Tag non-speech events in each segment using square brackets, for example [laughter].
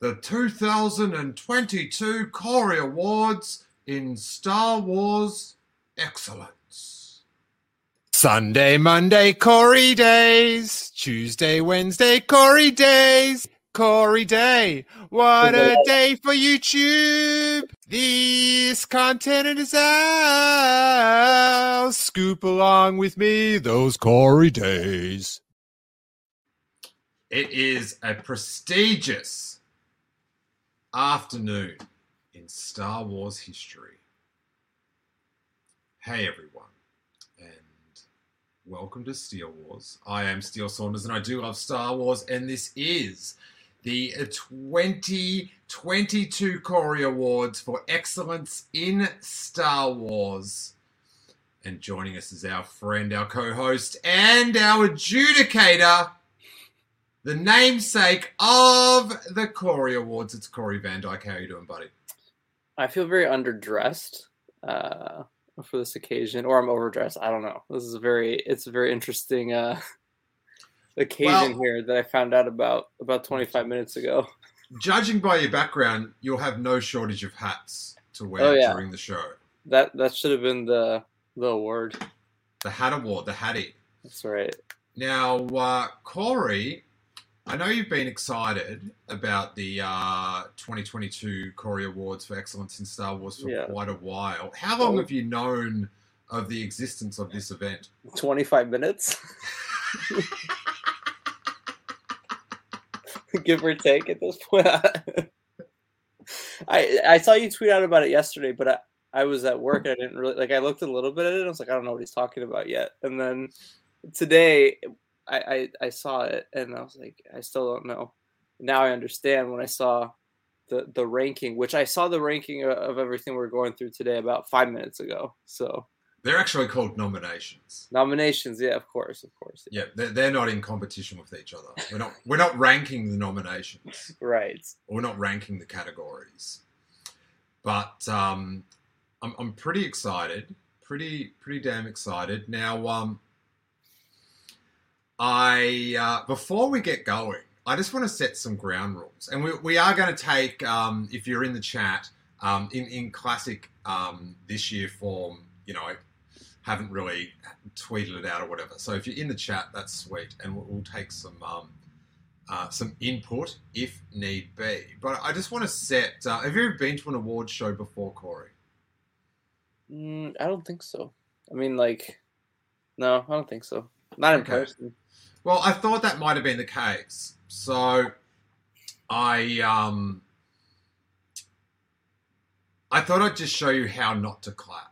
The 2022 Corey Awards in Star Wars Excellence. Sunday, Monday, Corey days. Tuesday, Wednesday, Corey days. Corey Day. What a day for YouTube. This content is ours. Scoop along with me those Corey days. It is a prestigious afternoon in Star Wars history. Hey everyone, and welcome to Steele Wars. I am Steele Saunders, and I do love Star Wars, and this is the 2022 Corey Awards for Excellence in Star Wars. And joining us is our friend, our co host, and our adjudicator, the namesake of the Corey Awards. It's Corey Van Dyke. How are you doing, buddy? I feel very underdressed uh, for this occasion, or I'm overdressed. I don't know. This is a very, it's a very interesting uh, occasion Well- here that I found out about about 25 minutes ago. Judging by your background, you'll have no shortage of hats to wear Oh, yeah. during the show. That that should have been the the award. The Hat Award, the Hattie. That's right. Now, uh, Corey, I know you've been excited about the uh, 2022 Corey Awards for Excellence in Star Wars for Yeah. quite a while. How long Oh. have you known of the existence of this event? 25 minutes, [laughs] [laughs] give or take at this point. [laughs] I I saw you tweet out about it yesterday, but I, I was at work. And I didn't really like. I looked a little bit at it. I was like, I don't know what he's talking about yet. And then today, I I, I saw it, and I was like, I still don't know. Now I understand when I saw the the ranking, which I saw the ranking of, of everything we're going through today about five minutes ago. So They're actually called nominations. nominations, yeah, of course, of course, Yeah, they're, they're not in competition with each other. We're not. We're not ranking the nominations. [laughs] right. We're not ranking the categories. But um, I'm, I'm pretty excited. Pretty pretty damn excited. Now, um, I uh, before we get going, I just want to set some ground rules, and we, we are going to take um, if you're in the chat um, in in classic um, this year form. You know, haven't really tweeted it out or whatever. So if you're in the chat, that's sweet, and we'll, we'll take some um, uh, some input if need be. But I just want to set. Uh, have you ever been to an award show before, Corey? Mm, I don't think so. I mean, like, no, I don't think so. Not in Okay. person. Well, I thought that might have been the case. So I um I thought I'd just show you how not to clap.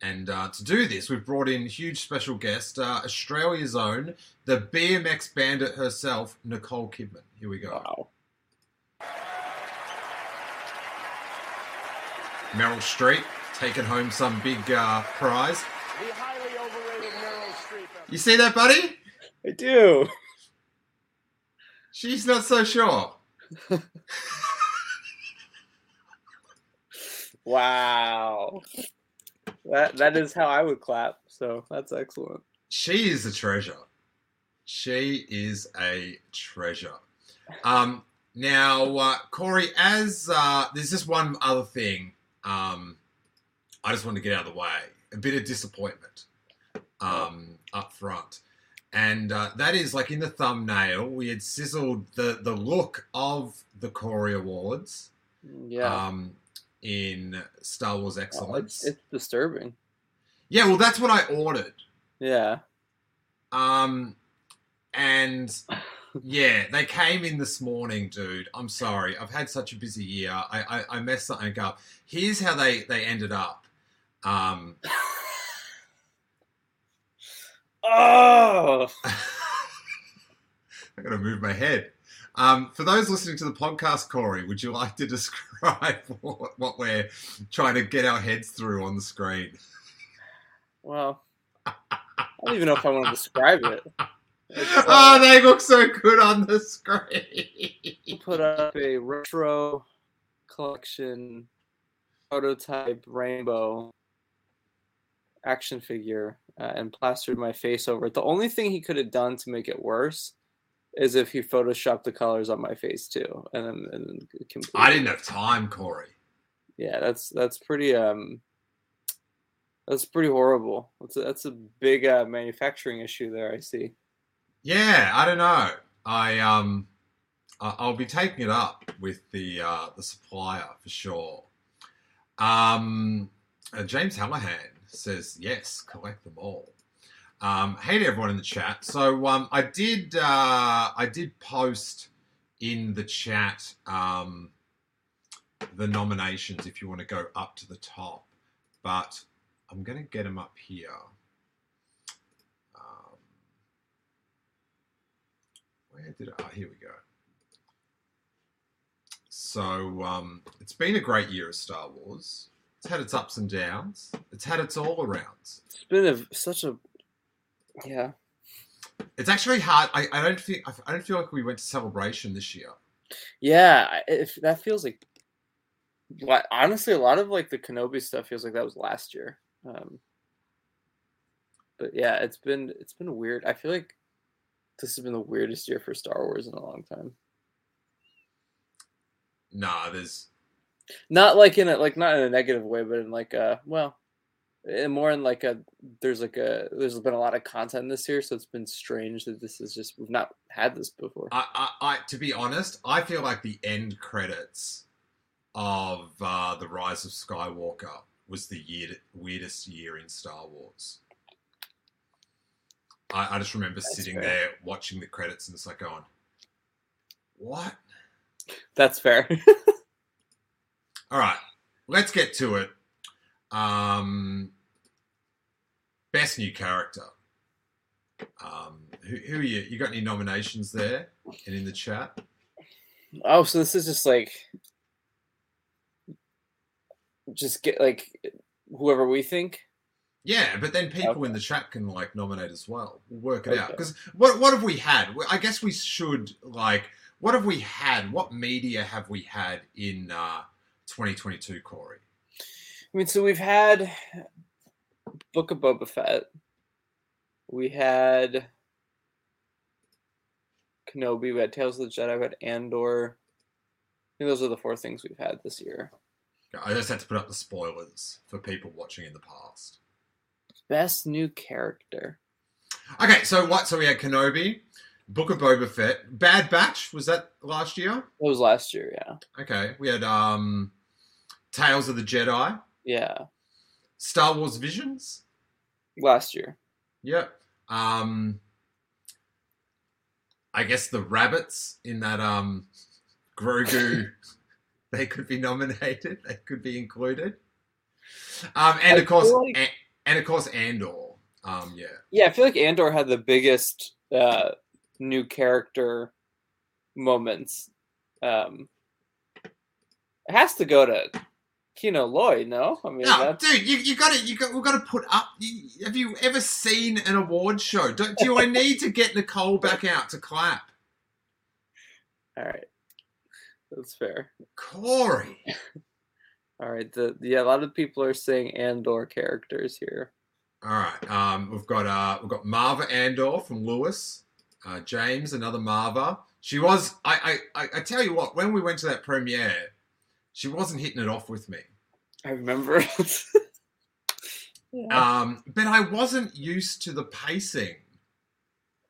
And uh, to do this, we've brought in huge special guest, uh, Australia's own, the BMX bandit herself, Nicole Kidman. Here we go. Wow. Meryl Streep taking home some big uh, prize. The highly overrated Meryl Streep. You see that, buddy? I do. She's not so sure. [laughs] Wow. That that is how I would clap. So that's excellent. She is a treasure. She is a treasure. Um, now, uh, Corey, as uh, there's just one other thing um, I just want to get out of the way. A bit of disappointment um, up front. And uh, that is like in the thumbnail, we had sizzled the, the look of the Corey Awards. Yeah. Um, in Star Wars Oh, Excellence. it's, it's disturbing. yeah, well, that's what I ordered. Yeah. Um, and [laughs] yeah, they came in this morning, dude. I'm sorry, I've had such a busy year. I I, I messed something up. Here's how they they ended up. Um, [laughs] Oh. [laughs] I gotta move my head. Um, for those listening to the podcast, Corey, would you like to [laughs] describe what, what we're trying to get our heads through on the screen? Well, I don't even know if I want to describe it. It's, [laughs] uh, Oh, they look so good on the screen. He [laughs] put up a retro collection prototype rainbow action figure uh, and plastered my face over it. The only thing he could have done to make it worse is if he photoshopped the colors on my face too, and then, and completely. I didn't have time, Corey. Yeah, that's that's pretty um. That's pretty horrible. That's a, that's a big uh, manufacturing issue there. I see. Yeah, I don't know. I um, I'll be taking it up with the uh, the supplier for sure. Um, uh, James Hallahan says yes, collect them all. Um, hey to everyone in the chat. So um, I did uh, I did post in the chat um, the nominations if you want to go up to the top, but I'm going to get them up here. Um, where did I? Oh, here we go. So um, it's been a great year of Star Wars. It's had its ups and downs. It's had its all arounds. It's been a, such a yeah. It's actually hard. I, I don't feel I don't feel like we went to celebration this year. Yeah, if that feels like, what honestly, a lot of like the Kenobi stuff feels like that was last year. Um, but yeah, it's been it's been weird. I feel like this has been the weirdest year for Star Wars in a long time. Nah, there's Not like in a like not in a negative way, but in like uh well, more in like a there's like a there's been a lot of content this year, so it's been strange that this is just we've not had this before. I, I, I to be honest, I feel like the end credits of uh, the Rise of Skywalker was the year, weirdest year in Star Wars. I, I just remember That's sitting fair. there watching the credits and it's like going, "What?" That's fair. [laughs] All right, let's get to it. Um, best new character. Um, who, who are you? You got any nominations there and in the chat? Oh, so this is just like just get like whoever we think. Yeah, but then people in the chat can like nominate as well. We'll work it out because what what have we had? I guess we should like what have we had? What media have we had in uh, 2022, Corey? I mean, so we've had Book of Boba Fett. We had Kenobi. We had Tales of the Jedi. We had Andor. I think those are the four things we've had this year. I just had to put up the spoilers for people watching in the past. Best new character. Okay, so what? So we had Kenobi, Book of Boba Fett, Bad Batch. Was that last year? It was last year, yeah. Okay, we had um, Tales of the Jedi, Yeah, Star Wars Visions. last year. Yep. Um, I guess the rabbits in that um, Grogu, [laughs] they could be nominated. They could be included. Um, and I of course, like- and, and of course, Andor. Um, yeah. Yeah, I feel like Andor had the biggest uh, new character moments. Um, it has to go to Kino Loy, no? I mean, No, dude, you, you got to you got we've got to put up. You, have you ever seen an award show? Don't do I need to get Nicole back out to clap? [laughs] all right. That's fair. Corey. [laughs] All right. The yeah, a lot of people are saying Andor characters here. All right. Um, we've got uh, we've got Marva Andor from Lewis. Uh, James, another Marva. She was. I, I I I tell you what. When we went to that premiere, she wasn't hitting it off with me. I remember. [laughs] yeah. Um, but I wasn't used to the pacing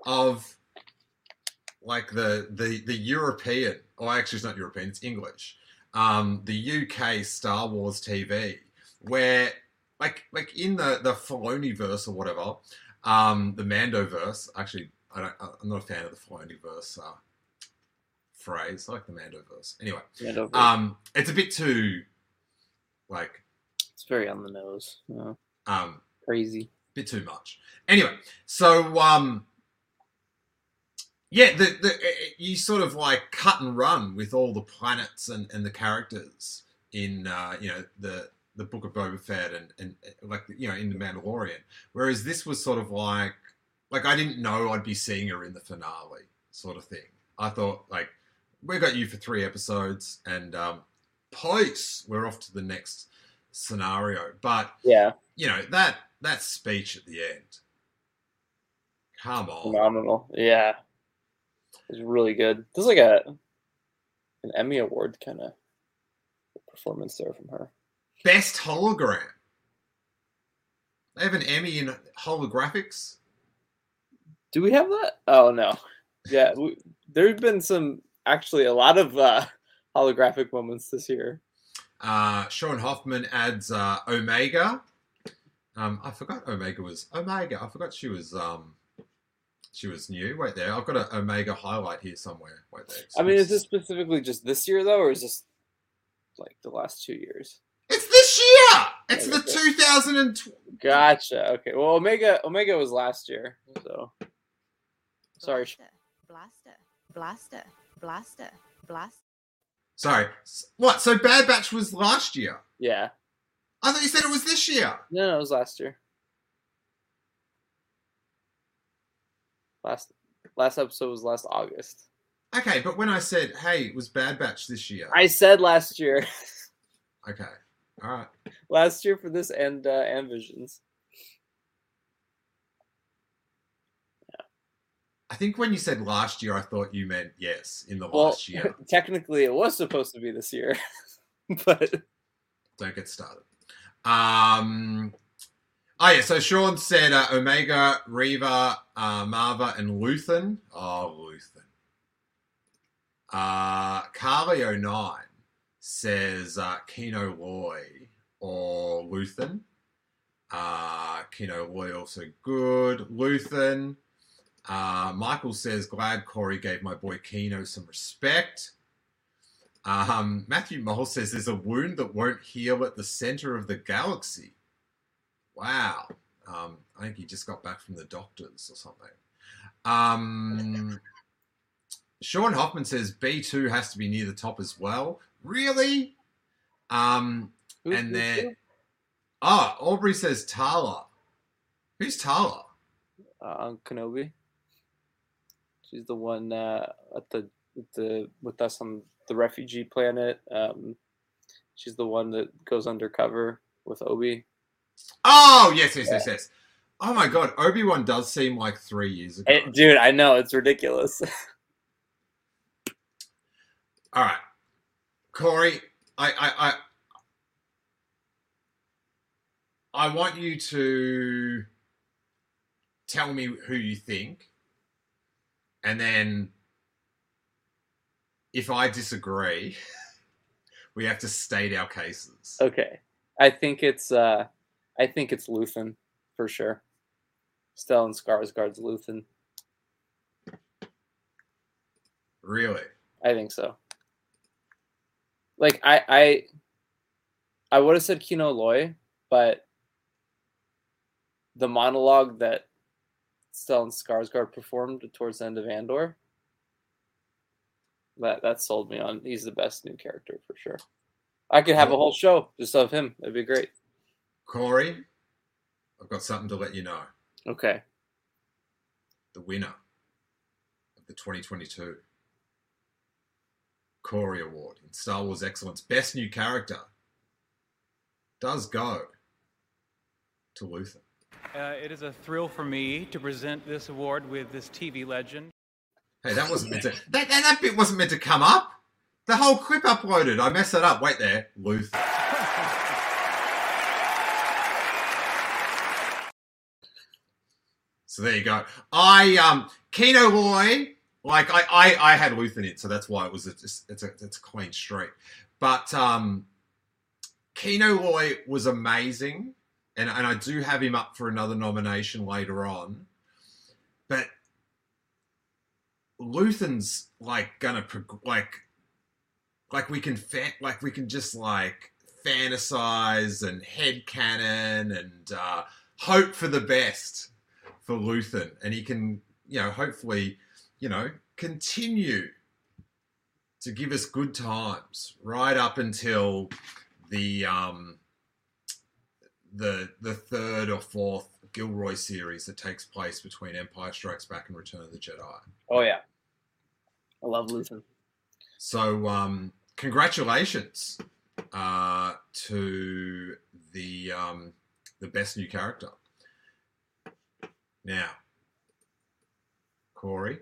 of like the the the European. Oh, actually, it's not European. It's English. um, the UK Star Wars TV, where like like in the the Filoni verse or whatever, um, the Mando verse. Actually, I don't, I'm not a fan of the Filoni verse uh, phrase. Like the Mando verse. Anyway, And over- um, it's a bit too like it's very on the nose. Yeah. um, Crazy. bit too much. Anyway, so um, yeah, the, the you sort of like cut and run with all the planets and, and the characters in uh, you know the the Book of Boba Fett and and like you know in the Mandalorian, whereas this was sort of like like I didn't know I'd be seeing her in the finale sort of thing. I thought like we got you for three episodes and um, peace, we're off to the next scenario, but Yeah. you know that that speech at the end. Come on, Phenomenal. Yeah. It's really good. There's like a an Emmy award kind of performance there from her. best hologram. They have an Emmy in holographics. Do we have that? Oh no. Yeah, we, there've been some actually a lot of uh, [laughs] holographic moments this year. Uh, Sean Hoffman adds uh, Omega. Um, I forgot Omega was Omega. I forgot she was um, she was new. Wait there, I've got an Omega highlight here somewhere. Wait there. I mean, is this specifically just this year though, or is this like the last two years? It's this year. It's the Okay. 2020. Gotcha. Okay. Well, Omega Omega was last year, so sorry. Sh- Blaster, blaster, blaster, Blast. Sorry, what? So Bad Batch was last year. Yeah. I thought you said it was this year. No, no, it was last year. Last last episode was last August. Okay, but when I said, "Hey, it was Bad Batch this year," I said last year. [laughs] okay, all right. last year for this and uh, and Visions. I think when you said last year, I thought you meant yes in the Well, last year. [laughs] technically it was supposed to be this year, [laughs] but Don't get started. Um. Oh yeah, so Sean said uh, Omega, Reva, uh, Marva, and Luthen. Oh, Luthen. Uh, Carly 09 says uh, Kino Loy or Luthen. Uh, Kino Loy also good. Luthen. Uh, Michael says, glad Corey gave my boy Kino some respect. Um, Matthew Mole says there's a wound that won't heal at the center of the galaxy. Wow. Um, I think he just got back from the doctors or something. Um, Sean Hoffman says B2 has to be near the top as well. Really? Um, and then, oh, Aubrey says Tala. Who's Tala? uh, Kenobi. She's the one uh, at the with the with us on the refugee planet. Um, she's the one that goes undercover with Obi. Oh, yes, yes, yes, yes. Oh my god, Obi Wan does seem like three years ago. Hey, dude, I know it's ridiculous. [laughs] All right, Corey, I, I, I, I want you to tell me who you think, and then if I disagree, [laughs] we have to state our cases. okay, I think it's uh, I think it's Luthen for sure. Stellan Skarsgård's Luthen. Really? I think so. Like I I I would have said Kino Loy, but the monologue that Stellan Skarsgård performed towards the end of Andor, that that sold me on he's the best new character for sure. I could have a whole show just of him. That'd be great. Corey, I've got something to let you know. Okay. The winner of the 2022 Corey Award in Star Wars Excellence Best New Character does go to Luther. Uh, it is a thrill for me to present this award with this TV legend. Hey, that wasn't meant to. That, that, that bit wasn't meant to come up. The whole clip uploaded. I messed it up. Wait there, Luther. [laughs] So there you go. I um Kino Loy, like I I, I had Luther in it, so that's why it was a, it's a it's a clean streak. But um, Kino Loy was amazing, and and I do have him up for another nomination later on. But Luthen's like gonna prog- like like we can fa- like we can just like fantasize and head canon and uh, hope for the best for Luthen, and he can you know hopefully you know continue to give us good times right up until the um the the third or fourth Gilroy series that takes place between Empire Strikes Back and Return of the Jedi. Oh yeah, I love Luthen. So um congratulations uh to the um the best new character. Now, Corey.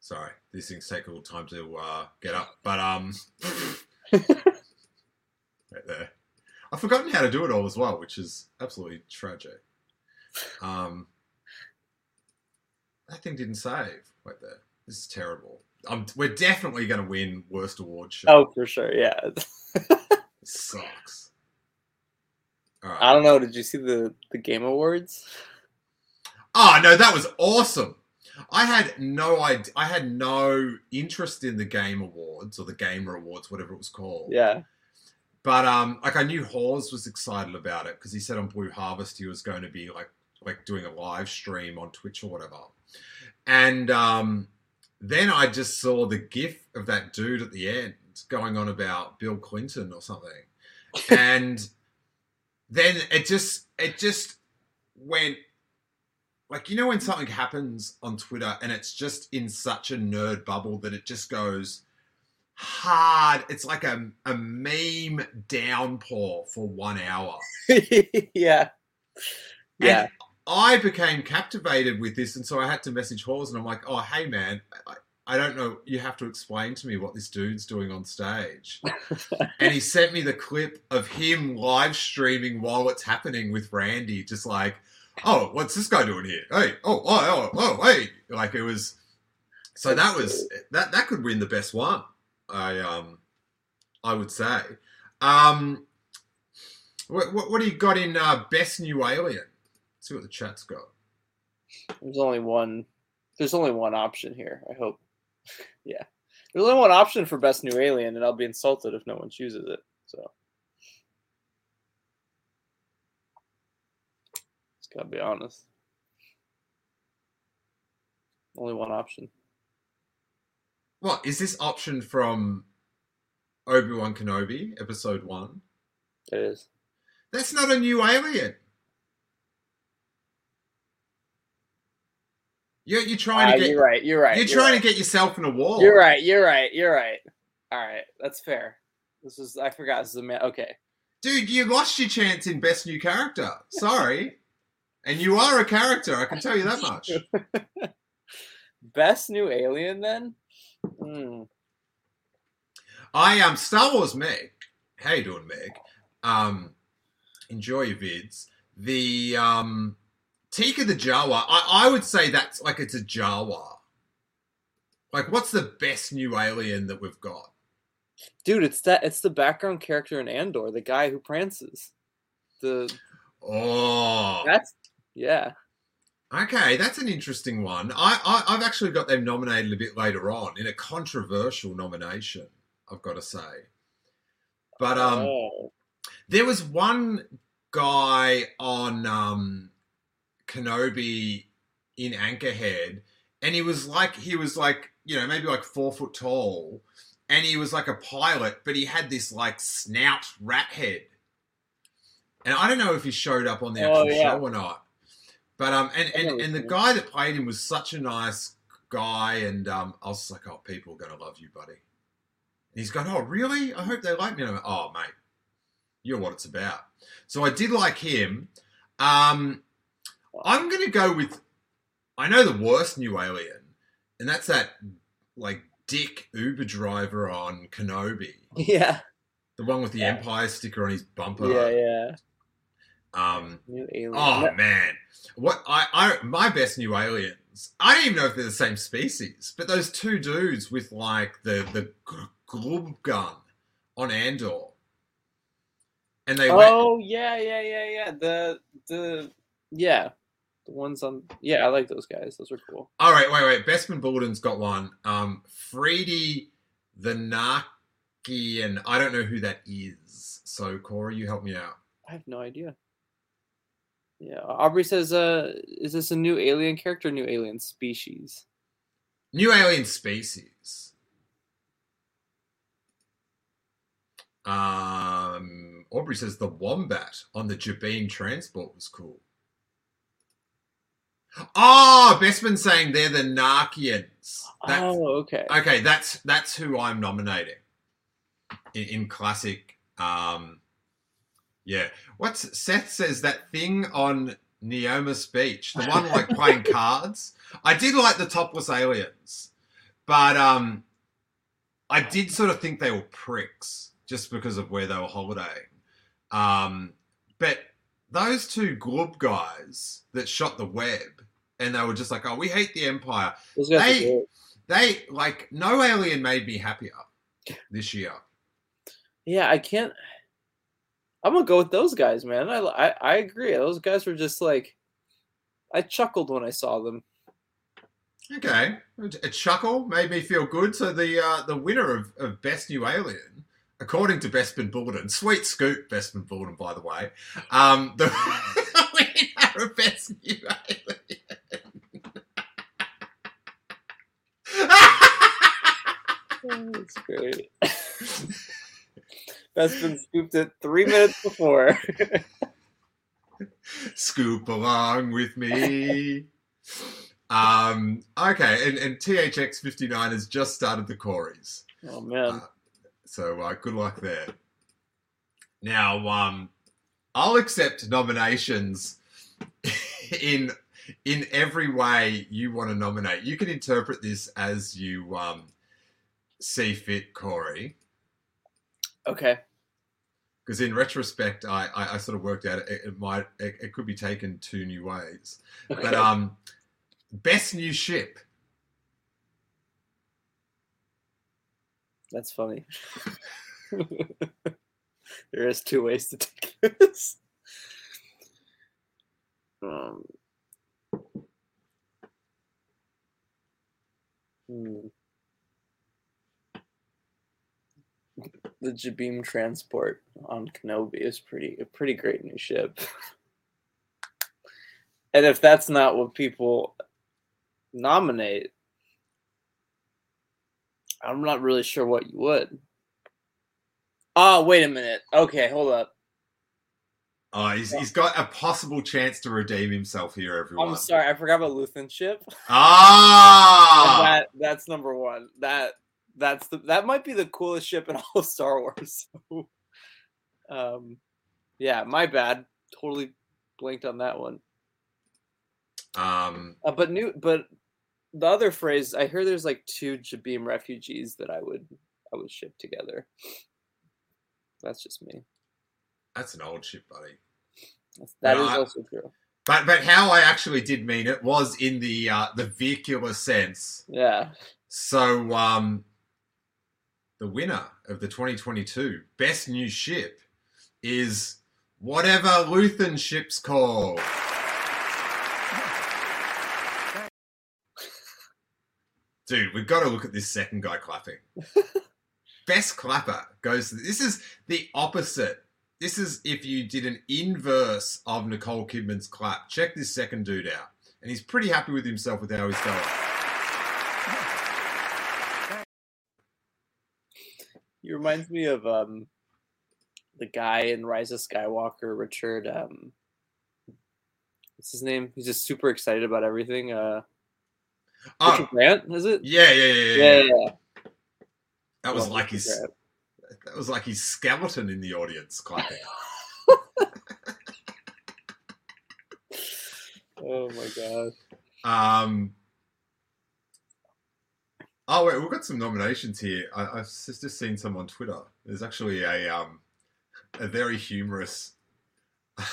Sorry, these things take a little time to uh, get up, but um, [laughs] right there. I've forgotten how to do it all as well, which is absolutely tragic. Um, that thing didn't save right there. This is terrible. Um, we're definitely going to win worst award show. Oh, for sure. Yeah. Sucks. Right. I don't know. Did you see the the Game Awards? Oh no, that was awesome. I had no idea. I had no interest in the Game Awards or the Gamer Awards, whatever it was called. Yeah. But um, like I knew Hawes was excited about it because he said on Blue Harvest he was going to be like like doing a live stream on Twitch or whatever. And um, then I just saw the GIF of that dude at the end going on about Bill Clinton or something, and then it just it just went like you know when something happens on Twitter and it's just in such a nerd bubble that it just goes hard. It's like a, a meme downpour for one hour. yeah. [laughs] Yeah. And I became captivated with this, and so I had to message Hawes, and I'm like, "Oh, hey, man, I, I don't know. You have to explain to me what this dude's doing on stage." [laughs] and he sent me the clip of him live streaming while it's happening with Randy, just like, "Oh, what's this guy doing here? Hey, oh, oh, oh, oh, hey!" Like it was. So that was that. That could win the best one. I um, I would say. Um, what, what, what do you got in uh, best new alien? Let's see what the chat's got. There's only one. There's only one option here. I hope. [laughs] Yeah. There's only one option for best new alien, and I'll be insulted if no one chooses it. So. Just gotta be honest. Only one option. What is this option from Obi Wan Kenobi, Episode One? It is. That's not a new alien. You're, you're trying Ah, to get you're right. You're right. you're you're trying right. to get yourself in a wall. You're right. You're right. You're right. All right. That's fair. This is. I forgot. This is a man. Okay. dude. You lost your chance in best new character. [laughs] Sorry, and you are a character. I can tell you that much. [laughs] Best new alien then? Hmm. I am um, Star Wars Meg. How you doing, Meg? Um, enjoy your vids. The um, Tika the Jawa. I, I would say that's like it's a Jawa. Like, what's the best new alien that we've got? Dude, it's that. It's the background character in Andor, the guy who prances. The Oh, that's yeah. Okay. That's an interesting one. I, I I've actually got them nominated a bit later on in a controversial nomination. I've got to say, but um. oh. There was one guy on um, Kenobi in Anchorhead, and he was like he was like you know maybe like four foot tall, and he was like a pilot, but he had this like snout rat head, and I don't know if he showed up on the Oh, actual yeah. show or not. But um, and and, and the guy that played him was such a nice guy, and um, I was like, oh, people are gonna love you, buddy. And he's going, oh, really? I hope they like me. And I'm like, oh, mate, you're what it's about. So I did like him. Um, I'm going to go with, I know the worst new alien, and that's that, like, dick Uber driver on Kenobi. [laughs] Yeah. The one with the Yeah. Empire sticker on his bumper. Yeah. Yeah. Um, New alien. oh, No- man. What I, I, my best new aliens. I don't even know if they're the same species, but those two dudes with like the the gl- glub gun on Andor, and they went. Oh yeah, yeah, yeah, yeah. The the yeah, the ones on yeah. I like those guys. Those are cool. All right, wait, wait. Bespin Bulletin's got one. Um, Freedy the Narkian. I don't know who that is. So Corey, you help me out. I have no idea. Yeah, Aubrey says, "Uh, is this a new alien character, or new alien species?" New alien species. Um, Aubrey says the wombat on the Jabiim transport was cool. Oh, Bespin saying they're the Narkians. That's, oh, okay. Okay, that's that's who I'm nominating in, in classic. Um, yeah, what's Seth says that thing on Niamos Beach, the one like playing cards. I did like the topless aliens, but um, I did sort of think they were pricks just because of where they were holidaying. Um, but those two glub guys that shot the web, and they were just like, "Oh, we hate the Empire." Those guys are They-. They like no alien made me happier this year. Yeah, I can't. I'm gonna go with those guys, man. I, I I agree. Those guys were just like, I chuckled when I saw them. Okay, a chuckle made me feel good. So the uh, the winner of, of best new alien, according to Bespin Bulletin, sweet scoop Bespin Bulletin, by the way, um, the [laughs] winner of best new alien. [laughs] That's great. [laughs] That's been scooped it three minutes before. [laughs] Scoop along with me. Um, okay, and, and THX59 has just started the Corys. oh man. So uh, good luck there. Now, um, I'll accept nominations [laughs] in in every way you want to nominate. You can interpret this as you um, see fit, Corey. Okay. Because in retrospect, I, I, I sort of worked out it, it might it, it could be taken two new ways. But um, best new ship. That's funny. [laughs] there is two ways to take this. Um, hmm. The Jabiim transport on Kenobi is pretty a pretty great new ship. and if that's not what people nominate, I'm not really sure what you would. Oh, wait a minute. Okay, hold up. Oh, he's, he's got a possible chance to redeem himself here, everyone. I'm sorry, I forgot about Luthen ship. Ah, [laughs] that that's number one. That that's the that might be the coolest ship in [laughs] all of Star Wars. So, [laughs] um, yeah, my bad. Totally blanked on that one. um, Uh, but new, but the other phrase I hear there's like two Jabiim refugees that I would I would ship together. That's just me. that's an old ship, buddy. That's, that is Right. also true. But but how I actually did mean it was in the uh, the vehicular sense. Yeah. So um, the winner of the 2022 best new ship is whatever Luthen ship's call. Dude, we've got to look at this second guy clapping. [laughs] Best clapper goes to this is the opposite. This is if you did an inverse of Nicole Kidman's clap. Check this second dude out. And he's pretty happy with himself with how he's going. He reminds me of um the guy in Rise of Skywalker, Richard um what's his name? He's just super excited about everything. Uh Richard Grant, is it? yeah, yeah, yeah, yeah. Yeah, yeah. That was like his Grant. that was like his skeleton in the audience clapping. [laughs] Oh my god. Um, oh wait, we've got some nominations here. I, I've just just seen some on Twitter. There's actually a um, a very humorous. [laughs] this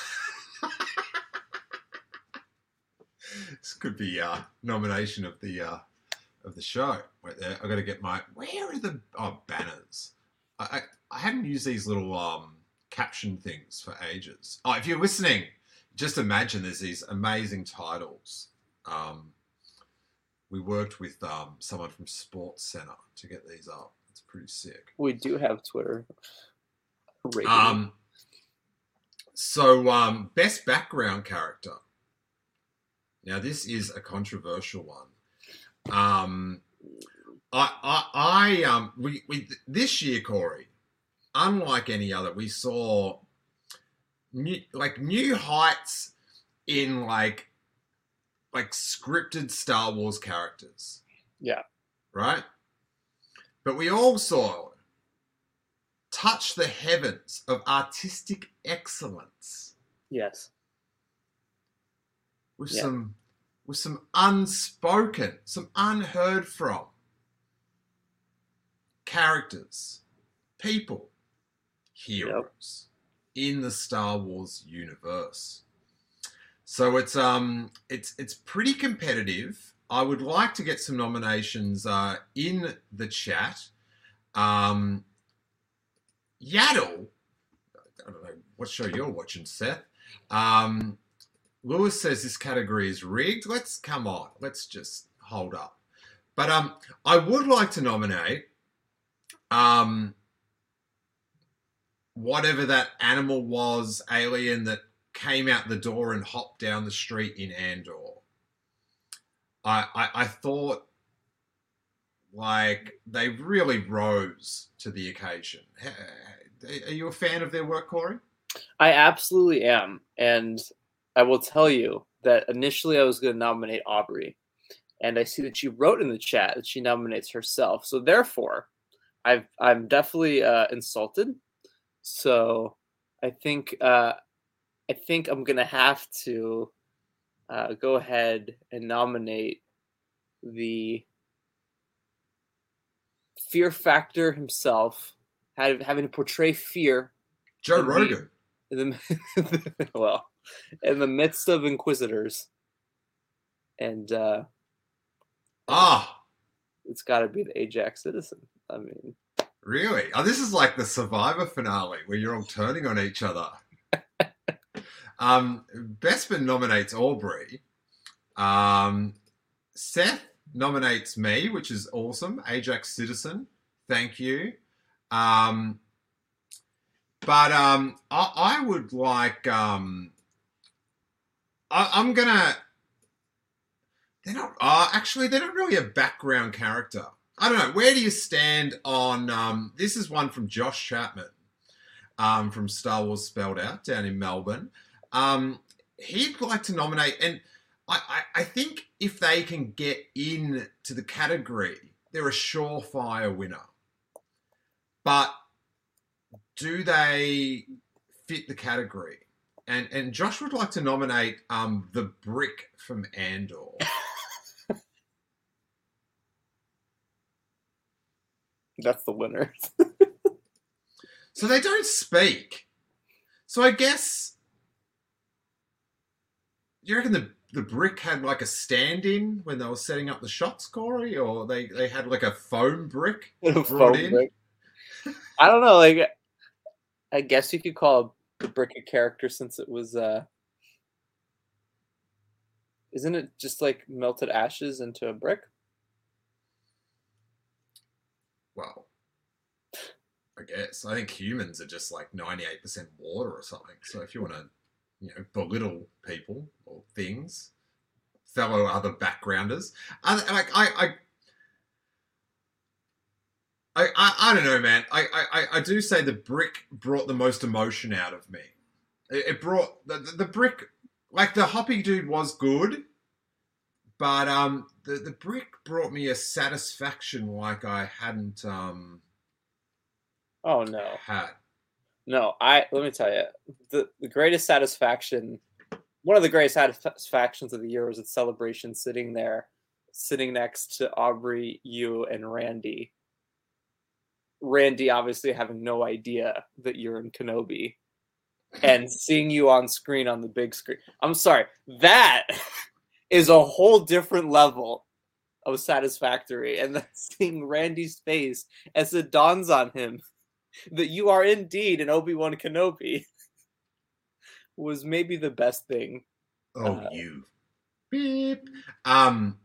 could be uh, nomination of the uh, of the show. Wait there, I got to get my. Where are the oh banners? I, I I hadn't used these little um caption things for ages. Oh, if you're listening, just imagine there's these amazing titles. Um, we worked with um, someone from Sports Center to get these up. It's pretty sick. We do have Twitter. Um, so, um, best background character. Now, this is a controversial one. Um, I, I, I, um, we, we, this year, Corey, unlike any other, we saw new, like new heights in like, like scripted Star Wars characters. Yeah. Right. But we also touch the heavens of artistic excellence yes. with Yeah. some with some unspoken, some unheard from characters, people, heroes in the Star Wars universe. So it's um it's it's pretty competitive. I would like to get some nominations uh, in the chat. Um, Yaddle, I don't know what show you're watching, Seth. Um, Lewis says this category is rigged. Let's come on. Let's just hold up. But um, I would like to nominate um, whatever that animal was, alien that came out the door and hopped down the street in Andor. I I, I thought like they really rose to the occasion. Are you a fan of their work, Corey? I absolutely am. And I will tell you that initially I was going to nominate Aubrey. And I see that she wrote in the chat that she nominates herself. So therefore, I've, I'm definitely uh, insulted. So I think uh, I think I'm gonna have to uh, go ahead and nominate the Fear Factor himself, having to portray fear Jared the [laughs] well in the midst of inquisitors and uh Ah, it's got to be the ajax citizen i mean really? Oh, this is like the Survivor finale where you're all turning on each other. Um, Bespin nominates Aubrey. Um, Seth nominates me, which is awesome. Ajax Citizen, thank you. Um, but um, I, I would like. Um, I, I'm gonna. They're not. Uh, actually, they're not really a background character. I don't know. Where do you stand on? Um, this is one from Josh Chapman, um, from Star Wars Spelled Out down in Melbourne. Um, he'd like to nominate, and I, I, I think if they can get in to the category, they're a surefire winner. But do they fit the category? And and Josh would like to nominate um, the brick from Andor. [laughs] that's the winner [laughs] So they don't speak. So I guess you reckon the the brick had like a stand-in when they were setting up the shots, Corey, or they they had like a foam brick [laughs] brought Phone in. brick. i don't know like i guess you could call the brick a character since it was uh isn't it just like melted ashes into a brick Well, I guess I think humans are just like ninety-eight percent water or something. So if you want to, you know, belittle people or things, fellow other backgrounders, I, like I, I I, I, I don't know, man. I, I, I do say the brick brought the most emotion out of me. It, it brought the, the, the brick, like the hoppy dude was good, but um, the, the brick brought me a satisfaction like I hadn't um oh no had. No, I let me tell you, the the greatest satisfaction, one of the greatest satisfactions of the year was its celebration sitting there, sitting next to Aubrey, you, and Randy. Randy obviously having no idea that you're in Kenobi, [laughs] and seeing you on screen on the big screen. I'm sorry, that [laughs] is a whole different level of satisfactory. And then [laughs] seeing Randy's face as it dawns on him that you are indeed an Obi Wan Kenobi was maybe the best thing. Oh, Uh, you. Beep. Um,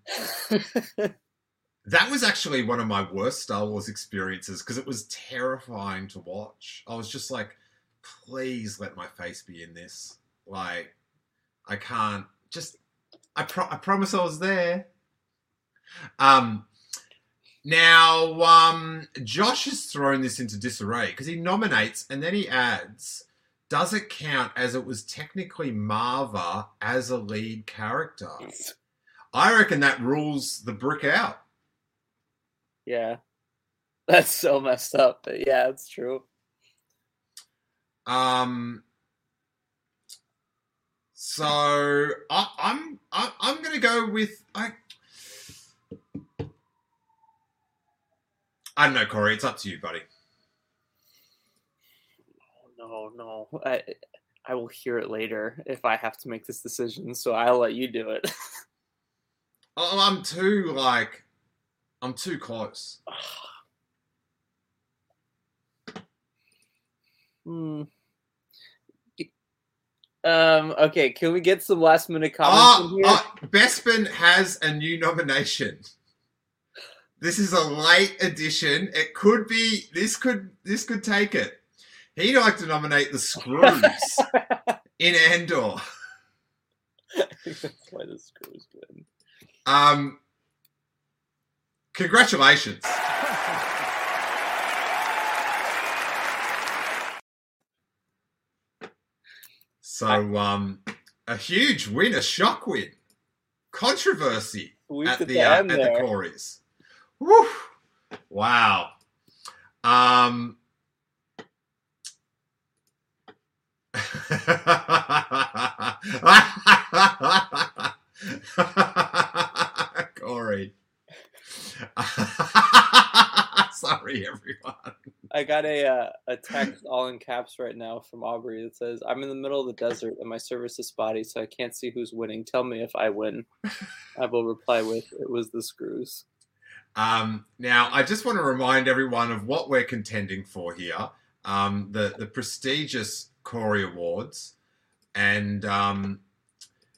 [laughs] that was actually one of my worst Star Wars experiences because it was terrifying to watch. I was just like, please let my face be in this. Like, I can't. Just, I, pro- I promise I was there. Um, now, um, Josh has thrown this into disarray because he nominates and then he adds, does it count as it was technically Maarva as a lead character? I reckon that rules the brick out. yeah. [laughs] That's so messed up. But yeah, it's true. Um, so I, I'm I, I'm gonna go with I. I don't know, Corey. It's up to you, buddy. No, no. I I will hear it later if I have to make this decision, so I'll let you do it. [laughs] Oh, I'm too like, I'm too close. [sighs] Hmm. Um. Okay. Can we get some last minute comments Ah, in here? ah, Bespin has a new nomination. This is a late addition. It could be. This could. This could take it. He'd like to nominate the Screws [laughs] in Andor. That's why the screws win. Um, congratulations. So, um, a huge win, a shock win, controversy Sweep at the uh, end at the. Corys. Woo! Wow. Um. [laughs] Corey. [laughs] Sorry, everyone. I got a uh, a text all in caps right now from Aubrey that says, "I'm in the middle of the desert and my service is spotty, so I can't see who's winning. Tell me if I win." I will reply with, "It was the screws." Um, now, I just want to remind everyone of what we're contending for here um, the, the prestigious Corey Awards. And um,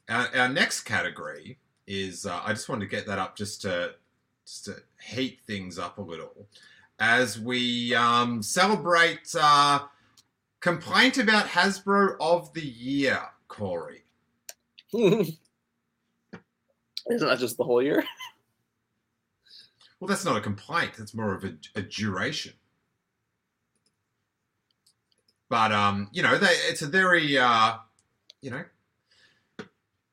our, our next category is uh, I just wanted to get that up just to, just to heat things up a little as we um, celebrate uh, Complaint About Hasbro of the Year, Corey. [laughs] Isn't that just the whole year? [laughs] Well, that's not a complaint. That's more of a, a duration. But um, you know, they, it's a very uh, you know,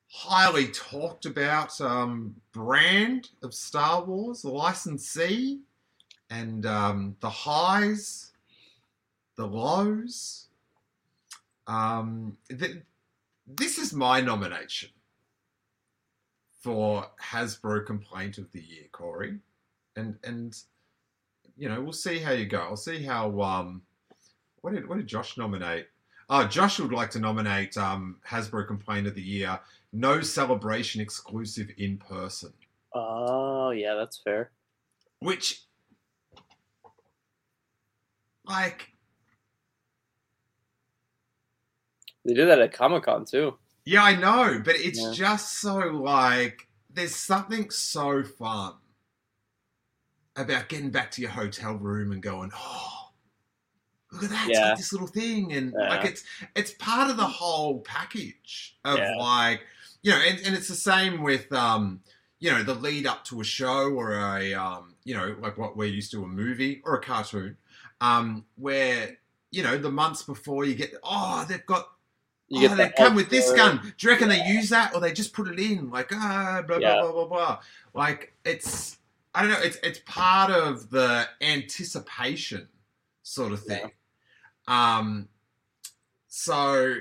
highly talked about um, brand of Star Wars, the licensee, and um, the highs, the lows. Um, th- this is my nomination for Hasbro Complaint of the Year, Corey and and you know we'll see how you go. I'll see how um what did what did Josh nominate? Oh, Josh would like to nominate um Hasbro Complaint of the Year, no celebration exclusive in person, Oh yeah, that's fair. which like They did that at Comic Con too. yeah I know, but it's Yeah. just so like there's something so fun about getting back to your hotel room and going oh look at that it's Yeah. got this little thing and like it's it's part of the whole package of Yeah. like you know and, and it's the same with um you know the lead up to a show or a um you know like what we're used to a movie or a cartoon um where you know the months before you get oh they've got You oh, get they the come with this gun. Do you reckon they use that, or they just put it in? Like ah, blah Yeah. blah blah blah blah. Like it's, I don't know. It's it's part of the anticipation sort of thing. Yeah. Um, so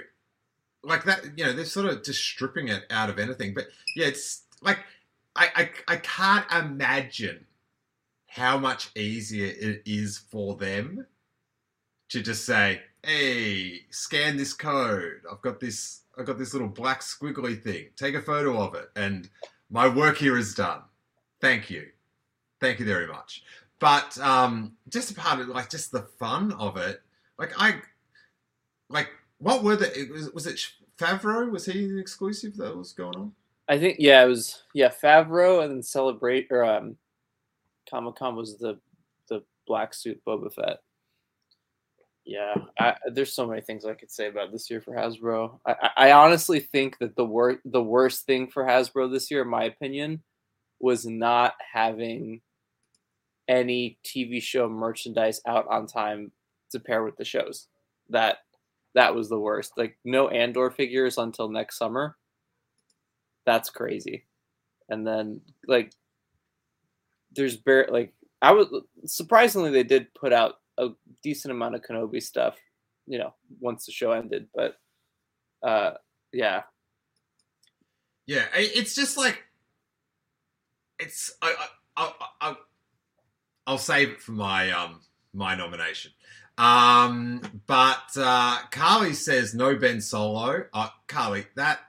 like that, you know, they're sort of just stripping it out of anything. But yeah, it's like I I, I can't imagine how much easier it is for them to just say, "Hey, scan this code. I've got this I've got this little black squiggly thing. Take a photo of it, and my work here is done. Thank you, thank you very much. But um, just a part of like just the fun of it. Like I, like what were the? It was was it Favreau? Was he the exclusive that was going on? I think yeah, it was yeah Favreau and then celebrate or um, Comic Con was the the black suit Boba Fett. Yeah, I, there's so many things I could say about this year for Hasbro. I, I honestly think that the wor- the worst thing for Hasbro this year, in my opinion, was not having any TV show merchandise out on time to pair with the shows. That that was the worst. Like no Andor figures until next summer. That's crazy. And then like there's bare like I was surprisingly they did put out a decent amount of Kenobi stuff, you know, once the show ended, but uh yeah. Yeah, it's just like it's. I, I, I, I, I'll save it for my um my nomination. Um, but uh, Carly says no Ben Solo. Uh, Carly, that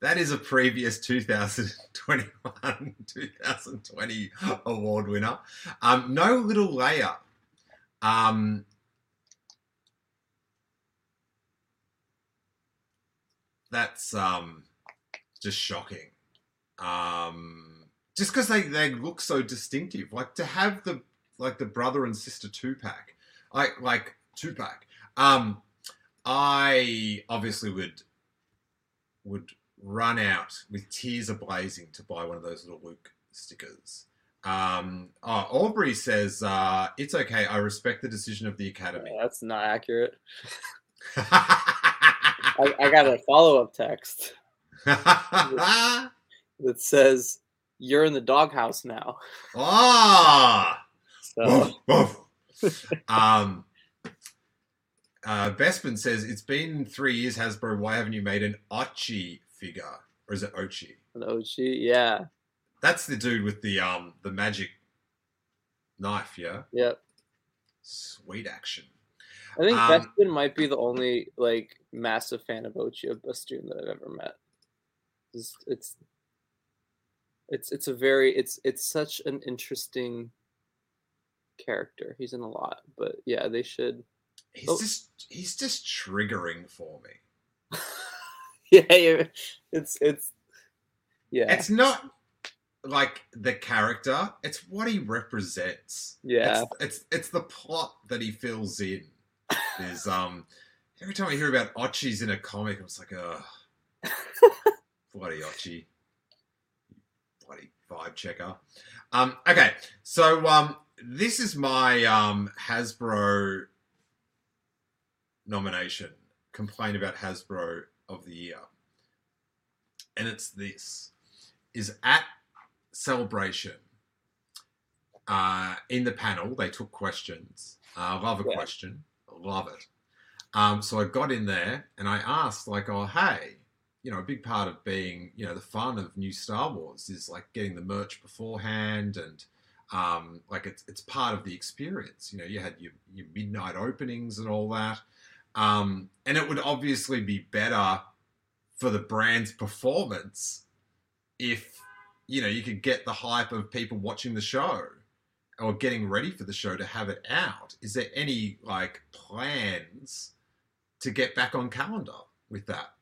that is a previous [laughs] 2021 2020 award winner. Um, no little Leia. Um, that's um just shocking. Um, just because they, they look so distinctive, like to have the like the brother and sister two pack, like like two pack. Um, I obviously would would run out with tears ablazing to buy one of those little Luke stickers. Um, oh, Aubrey says uh, it's okay. I respect the decision of the Academy. That's not accurate. [laughs] I, I got a follow up text [laughs] that says you're in the doghouse now. ah. So Woof, woof. [laughs] um, uh, Bespin says it's been three years, Hasbro. Why haven't you made an Ochi figure, or is it Ochi? an Ochi, yeah, That's the dude with the um the magic knife. Yeah, yep. sweet action. I think Um, Bespin might be the only like massive fan of Ochi of Bestoon that I've ever met. It's, it's it's it's a very it's it's such an interesting character. He's in a lot, but yeah, they should. He's Oh. just he's just triggering for me. [laughs] yeah, it's it's yeah It's not like the character; it's what he represents. yeah. it's, it's it's the plot that he fills in. Is um every time I hear about Ochis in a comic, I'm just like, oh, [laughs] bloody Ochi, vibe checker. Um, okay, so um, this is my um Hasbro nomination. Complain about Hasbro of the year, and it's this: is at celebration. Uh, in the panel, they took questions. Uh, love a Yeah. question, love it. Um, so I got in there and I asked, like, oh, hey, you know, a big part of being, you know, the fun of new Star Wars is like getting the merch beforehand and um, like it's it's part of the experience. You know, you had your, your midnight openings and all that. Um, and it would obviously be better for the brand's performance if you know you could get the hype of people watching the show or getting ready for the show to have it out. Is there any like plans to get back on calendar with that?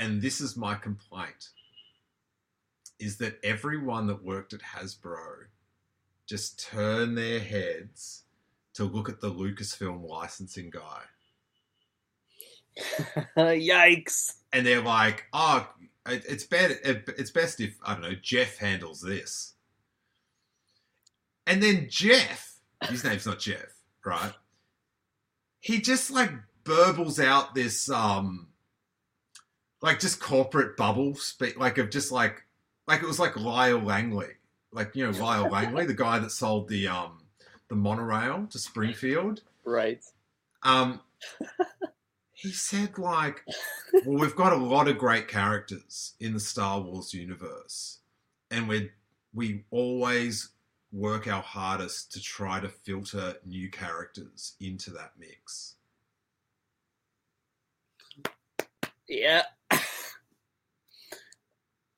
And this is my complaint is that everyone that worked at Hasbro just turned their heads to look at the Lucasfilm licensing guy. [laughs] Yikes! And they're like, oh, it- it's better. it- It's best if I don't know Jeff handles this. And then Jeff, his name's not Jeff, right? He just like burbles out this um like just corporate bubble speak like of just like like it was like Lyle Langley. Like, you know, Lyle [laughs] Langley, the guy that sold the um the monorail to Springfield. Right. Um, he said like, "Well, we've got a lot of great characters in the Star Wars universe, and we we always work our hardest to try to filter new characters into that mix." Yeah.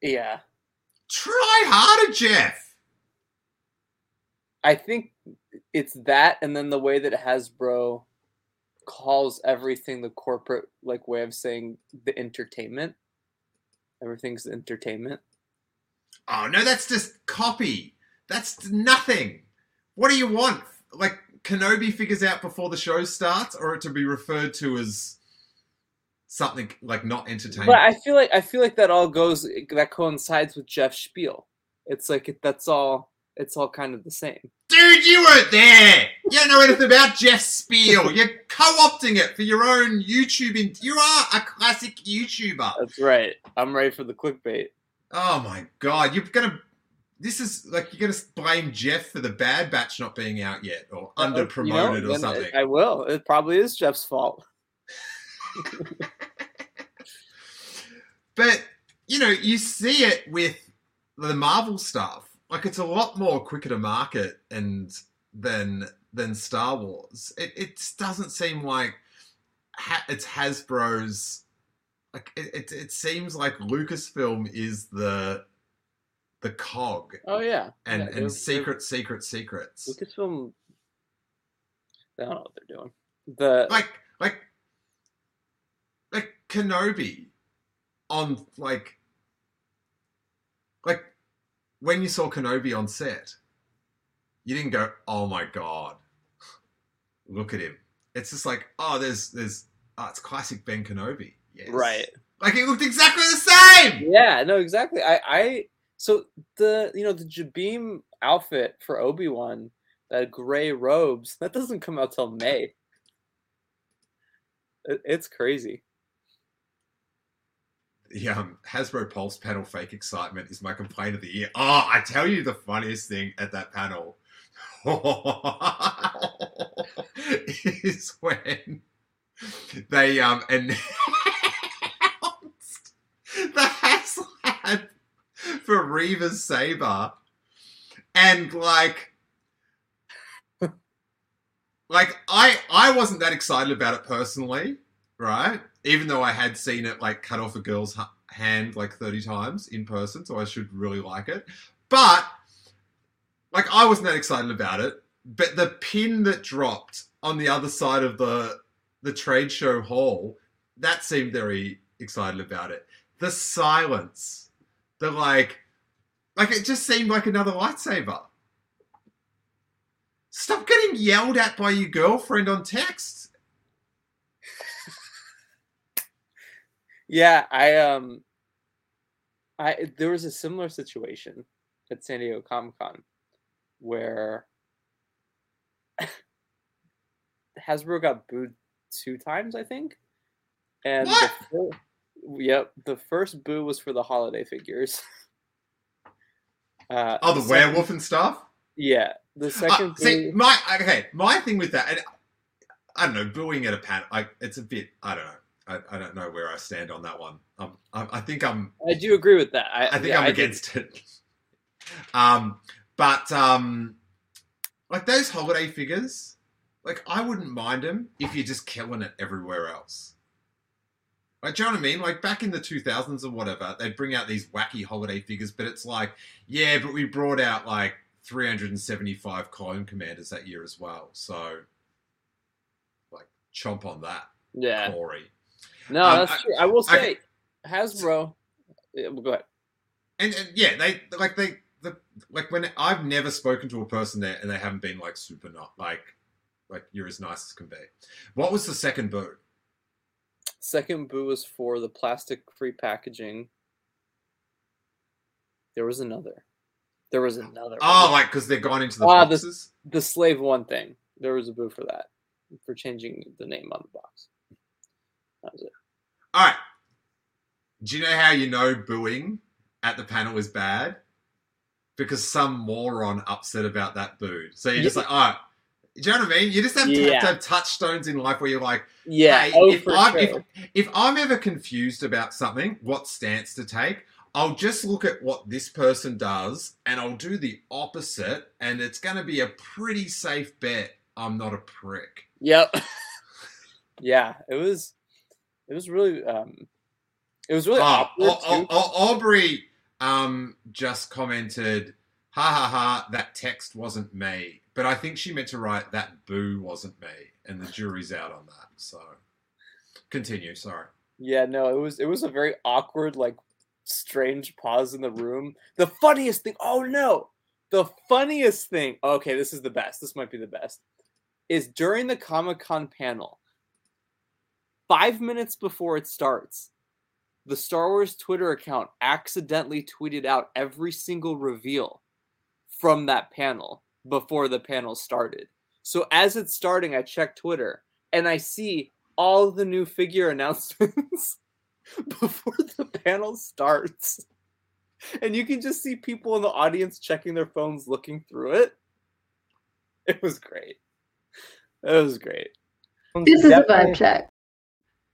Yeah. Try harder, Jeff. I think it's that, and then the way that Hasbro calls everything the corporate like way of saying the entertainment. Everything's entertainment. Oh no, that's just copy. That's nothing. What do you want? Like Kenobi figures out before the show starts, or it to be referred to as something like not entertaining? But I feel like I feel like that all goes that coincides with Jeff Spiel. It's like it, that's all. It's all kind of the same. Dude, you weren't there. You don't know anything about Jeff Spiel. You're co-opting it for your own YouTube. In- you are a classic YouTuber. That's right. I'm ready for the clickbait. Oh my god, you're gonna. This is like you're gonna blame Jeff for the Bad Batch not being out yet, or under promoted Uh, You know, or something. I will. It probably is Jeff's fault. [laughs] But you know, you see it with the Marvel stuff. Like it's a lot more quicker to market and than than Star Wars. It it doesn't seem like ha- it's Hasbro's. Like it, it, it seems like Lucasfilm is the the cog Oh yeah. and Yeah, and they're- secret secret secrets. Lucasfilm. I don't know what they're doing. The like like like Kenobi on like like when you saw Kenobi on set, you didn't go, "Oh my god, look at him." It's just like, "Oh, there's there's oh, it's classic Ben Kenobi." Yes. right. Like he looked exactly the same. Yeah. No. Exactly. I. I. So the you know the Jabiim outfit for Obi Wan, that gray robes [laughs] that doesn't come out till May. It, it's crazy. The um, Hasbro Pulse panel fake excitement is my complaint of the year. Oh, I tell you the funniest thing at that panel [laughs] is when they um announced the HasLab for Reva's Saber and like like I I wasn't that excited about it personally, right? Even though I had seen it like cut off a girl's hand like 30 times in person, so I should really like it. But like I wasn't that excited about it, but the pin that dropped on the other side of the the trade show hall, that seemed very excited about it. The silence, the like like it just seemed like another lightsaber. Stop getting yelled at by your girlfriend on text. Yeah, I um I there was a similar situation at San Diego Comic Con where [laughs] Hasbro got booed two times, I think. And What? the fir- yep, the first boo was for the holiday figures. [laughs] Uh, Oh, the second- werewolf and stuff. Yeah, the Uh, second see, boo- my okay, my thing with that, and I don't know, booing at a panel, like it's a bit. I don't know. I, I don't know where I stand on that one. Um, I, I think I'm. I do agree with that. I, I think yeah, I'm I did- against it. [laughs] Um, but um, like those holiday figures, like I wouldn't mind them if you're just killing it everywhere else. Like, do you know what I mean? Like back in the 2000s or whatever, they'd bring out these wacky holiday figures, but it's like, yeah, but we brought out like 375 clone commanders that year as well. So, like, chomp on that, Yeah. Corey. No, Um, that's I- true. I will say, okay. Hasbro. Yeah, well, go ahead. and, and yeah, they like they the like when I've never spoken to a person there and they haven't been like super not like like you're as nice as can be. What was the second boo? Second boo was for the plastic free packaging. There was another. There was another. Oh, one. like because they're gone into the Ah, the- boxes. the slave one thing. There was a boo for that, for changing the name on the box. That was it. All right. Do you know how you know booing at the panel is bad? Because some moron upset about that boo. So you're just like, all right. Do you know what I mean? You just have to, Yeah. have to have touchstones in life where you're like, Yeah. Hey, oh, if, I'm, sure. if, if I'm ever confused about something, what stance to take, I'll just look at what this person does and I'll do the opposite, and it's going to be a pretty safe bet I'm not a prick. Yep. [laughs] yeah, it was. It was really. Um, It was really Oh, Au- Au- Aubrey um, just commented, "Ha ha ha! That text wasn't me." But I think she meant to write that boo wasn't me, and the jury's out on that. So continue. Sorry. Yeah, no, it was it was a very awkward, like strange pause in the room. The funniest thing, oh no, the funniest thing. Okay, this is the best. This might be the best. Is during the Comic Con panel, five minutes before it starts, the Star Wars Twitter account accidentally tweeted out every single reveal from that panel before the panel started. So as it's starting, I check Twitter and I see all the new figure [laughs] announcements before the panel starts. And you can just see people in the audience checking their phones looking through it. It was great. It was great. This is a Definitely- vibe check.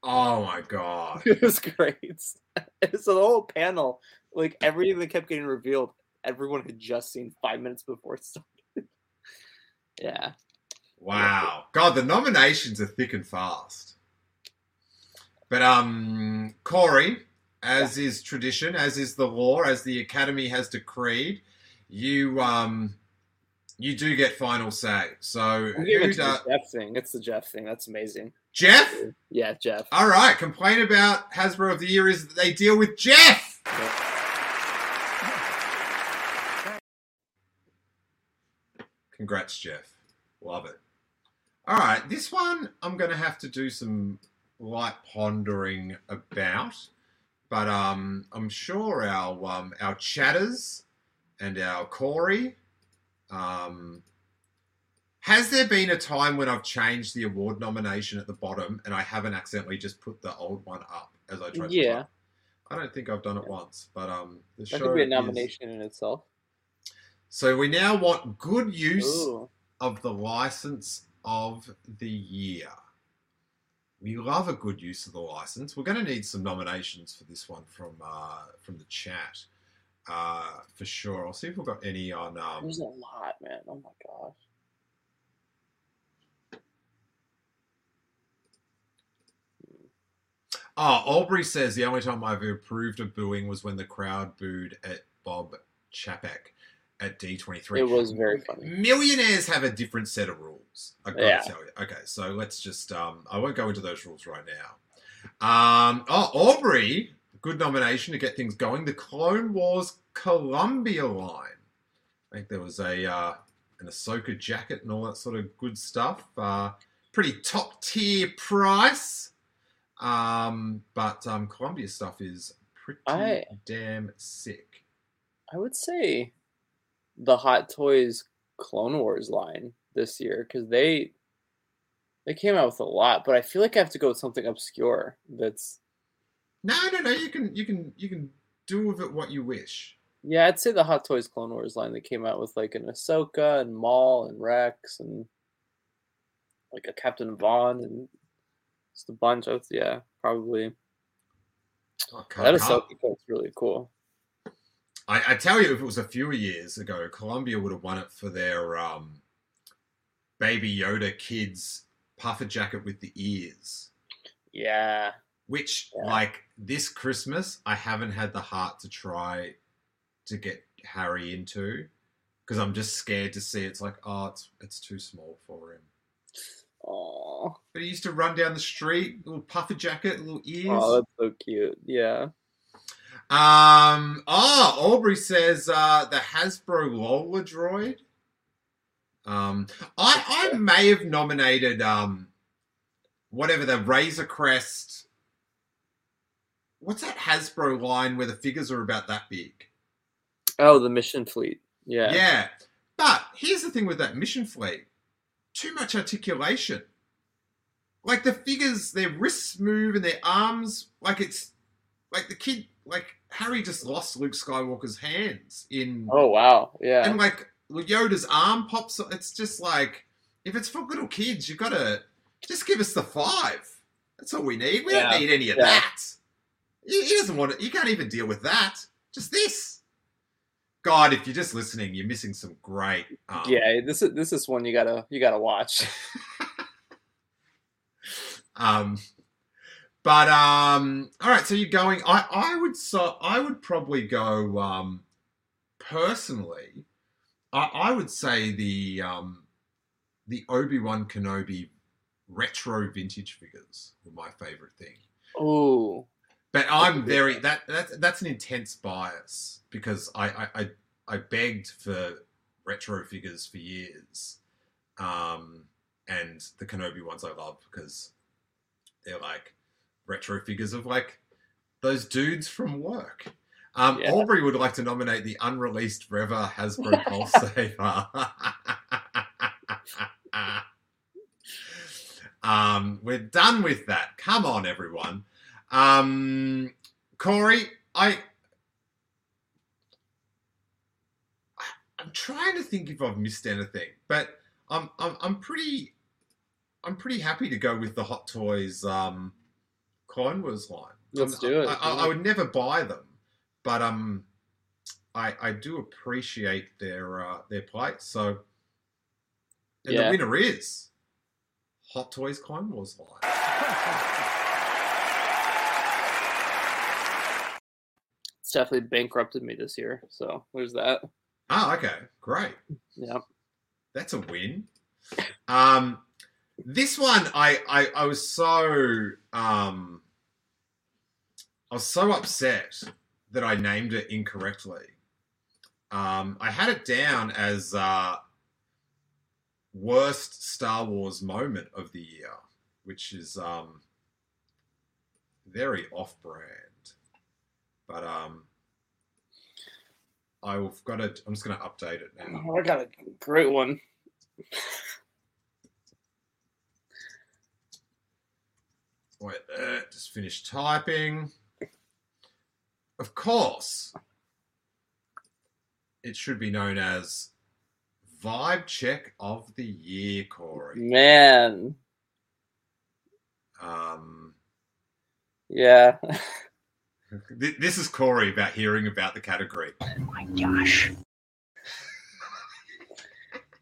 Oh my god. [laughs] It was great. [laughs] It's the whole panel, like everything that kept getting revealed, everyone had just seen five minutes before it started. [laughs] yeah. Wow. God, the nominations are thick and fast. But um Corey, as is tradition, as is the law, as the Academy has decreed, you um you do get final say. So who it does Jeff thing. It's the Jeff thing. That's amazing. Jeff? Yeah, Jeff. All right, complaint about Hasbro of the Year is that they deal with Jeff. Congrats, Jeff. Love it. All right, this one I'm going to have to do some light pondering about, but um, I'm sure our um, our chatters and our Corey. Um, has there been a time when I've changed the award nomination at the bottom and I haven't accidentally just put the old one up as I tried? to Yeah. I don't think I've done it once, but um, the That show could be a is- nomination in itself. So we now want good use Ooh. of the license of the year. We love a good use of the license. We're going to need some nominations for this one from uh, from the chat uh, for sure. I'll see if we've got any on. Um, There's a lot, man. Oh my gosh. Oh, Aubrey says the only time I've approved of booing was when the crowd booed at Bob Chapek at D23. It was very funny. Millionaires have a different set of rules. I gotta Yeah. tell you. Okay, so let's just um I won't go into those rules right now. Um oh Aubrey, good nomination to get things going. The Clone Wars Columbia line. I think there was a uh an Ahsoka jacket and all that sort of good stuff. Uh pretty top tier price. Um but um Columbia stuff is pretty I- damn sick. I would say the Hot Toys Clone Wars line this year because they they came out with a lot, but I feel like I have to go with something obscure. That's No, no, no. You can, you can, you can do with it what you wish. yeah, I'd say the Hot Toys Clone Wars line. that came out with like an Ahsoka and Maul and Rex and like a Captain Vaughn and just a bunch of yeah, probably that can't- Ahsoka coat's really cool. I, I tell you, if it was a few years ago, Columbia would have won it for their um, Baby Yoda kids puffer jacket with the ears. Yeah, Which, Yeah. like this Christmas, I haven't had the heart to try to get Harry into because I'm just scared to see. It's like, oh, it's it's too small for him. oh, But he used to run down the street, little puffer jacket, little ears. oh, that's so cute. Yeah. Um. Oh, Aubrey says uh, the Hasbro Lola droid. Um, I I may have nominated um, whatever the Razor Crest. What's that Hasbro line where the figures are about that big? Oh, the Mission Fleet. Yeah. Yeah. But here's the thing with that mission fleet: too much articulation. Like the figures, their wrists move and their arms, like it's like the kid, like Harry just lost Luke Skywalker's hands in, Oh wow. Yeah. and like Yoda's arm pops. It's just like if it's for little kids, you gotta just give us the five. That's all we need. We Yeah. don't need any of Yeah. that. He, he doesn't want it. You can't even deal with that. Just this. God, if you're just listening, you're missing some great. Um, yeah. This is this is one you gotta you gotta watch. [laughs] Um, But um, all right. So you're going. I I would so I would probably go. Um, personally, I, I would say the um, the Obi Wan Kenobi retro vintage figures were my favorite thing. Oh, But I'm very that that's that's an intense bias because I I, I, I begged for retro figures for years, um, and the Kenobi ones I love because they're like retro figures of like those dudes from work. Um, Yeah. Aubrey would like to nominate the unreleased Reva Hasbro [laughs] Pulse Saver. um, we're done with that. Come on, everyone. Um, Corey, I, I'm trying to think if I've missed anything, but I'm, I'm, I'm pretty, I'm pretty happy to go with the Hot Toys um, Clone Wars line. Let's Um, do it. I, I, I would never buy them, but um, I, I do appreciate their uh, their place. So, and Yeah. the winner is Hot Toys Clone Wars line. [laughs] it's definitely bankrupted me this year. So there's that. Oh, okay, great. Yeah. That's a win. Um, this one, I, I, I was so, um, I was so upset that I named it incorrectly. Um, I had it down as uh, worst Star Wars moment of the year, which is um, very off-brand. But um, I've got to. I'm just going to update it now. Oh, I got a great one. Wait, uh, just finished typing. Of course, it should be known as Vibe Check of the Year, Corey. Man. Um, Yeah. [laughs] this is Corey about hearing about the category.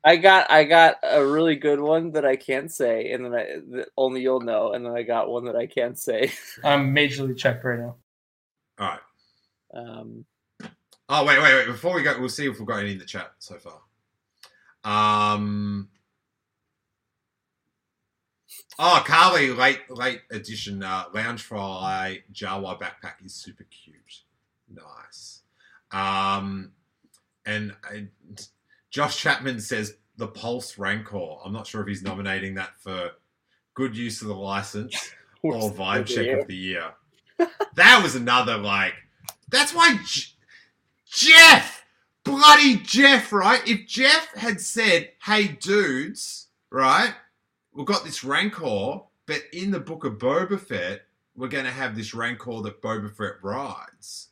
I got I got a really good one that I can't say, and then I that only you'll know, and then I got one that I can't say. [laughs] I'm majorly checked right now. All right. Um, Oh wait, wait, wait. Before we go, we'll see if we've got any in the chat so far. Um. Oh, Carly, late late edition uh, Loungefly Jawa backpack is super cute. Nice. Um, and uh, Josh Chapman says the Pulse Rancor. I'm not sure if he's nominating that for good use of the license [laughs] or vibe check of the year. that was another like. That's why J- Jeff, bloody Jeff, right? If Jeff had said, "Hey, dudes, right, we've got this Rancor, but in the book of Boba Fett, we're going to have this Rancor that Boba Fett rides.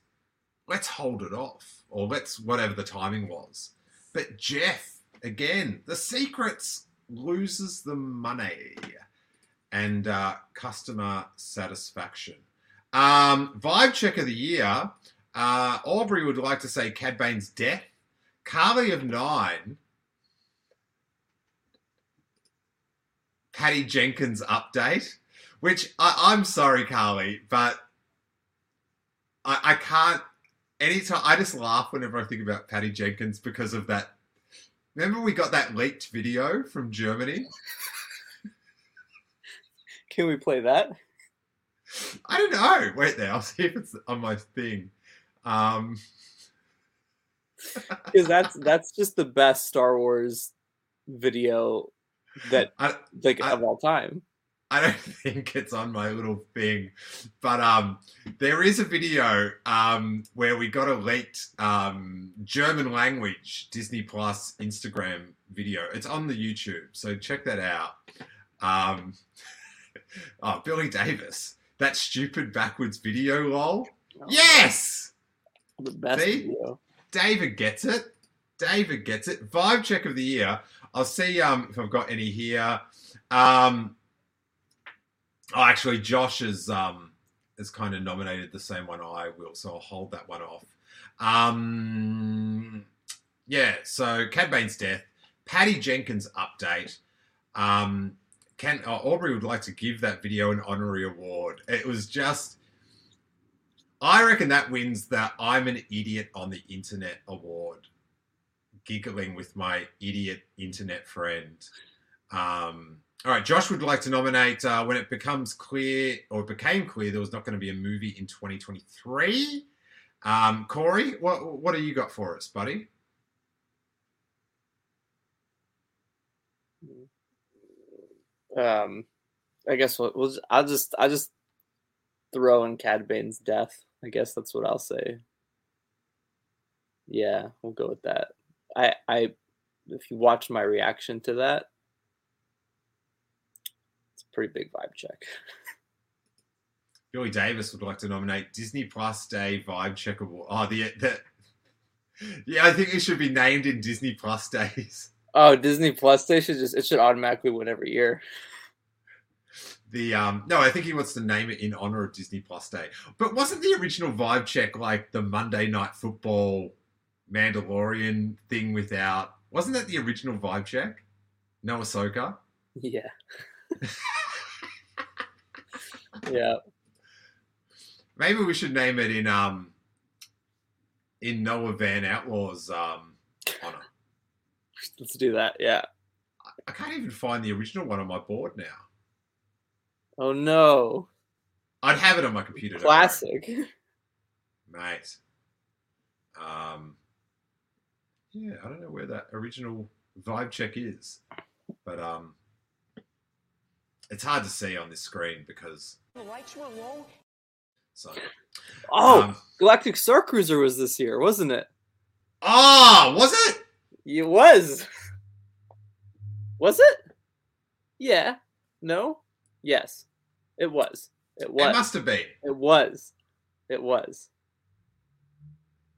Let's hold it off, or let's whatever the timing was." But Jeff, again, the secrets loses the money and uh, customer satisfaction. Um, vibe check of the year. Uh, Aubrey would like to say Cad Bane's death. Carly of nine. Patty Jenkins update, which I, I'm sorry, Carly, but I, I can't. Anytime I just laugh whenever I think about Patty Jenkins because of that. Remember, we got that leaked video from Germany. [laughs] can we play that? I don't know. Wait there, I'll see if it's on my thing. Um, [laughs] Because that's that's just the best Star Wars video that I, like I- of all time. I don't [laughs] think it's on my little thing, but um, there is a video um, where we got a leaked um, German language Disney Plus Instagram video. It's on the YouTube, so check that out. Um, [laughs] oh, Billy Davis, that stupid backwards video, lol. Yes, The best See? video. David gets it. David gets it. Vibe check of the year. I'll see um, if I've got any here. Um, oh, actually, Josh has um, has kind of nominated the same one I will, so I'll hold that one off. Um, yeah. So Cad Bane's death. Patty Jenkins update. Um, Ken uh, Aubrey would like to give that video an honorary award. It was just. I reckon that wins the I'm an idiot on the internet award. Giggling with my idiot internet friend. Um, all right, Josh would like to nominate uh, when it becomes clear or it became clear there was not going to be a movie in 2023. Um, Corey, what what do you got for us, buddy? Um, I guess we'll, we'll I'll just I'll just throw in Cad Bane's death. I guess that's what I'll say. Yeah, we'll go with that. I I if you watch my reaction to that, pretty big vibe check. Billy Davis would like to nominate Disney Plus Day Vibe Check Award. Oh, the the yeah, I think it should be named in Disney Plus days. Oh, Disney Plus Day should just it should automatically win every year. The um no, I think he wants to name it in honor of Disney Plus Day. But wasn't the original Vibe Check like the Monday Night Football Mandalorian thing without? Wasn't that the original Vibe Check? No Ahsoka. [laughs] Yeah. [laughs] yeah. Maybe we should name it in um in Noah Van Outlaw's um honor. Let's do that. Yeah. I can't even find the original one on my board now. Oh no. I'd have it on my computer. Classic. mate. Um, yeah, I don't know where that original vibe check is, but um, it's hard to see on this screen because The lights were low. so. Oh, Um, Galactic Star Cruiser was this year, wasn't it? oh, was it? It was. Was it? Yeah. No. Yes. It was. It was. It must have been. It was. It was.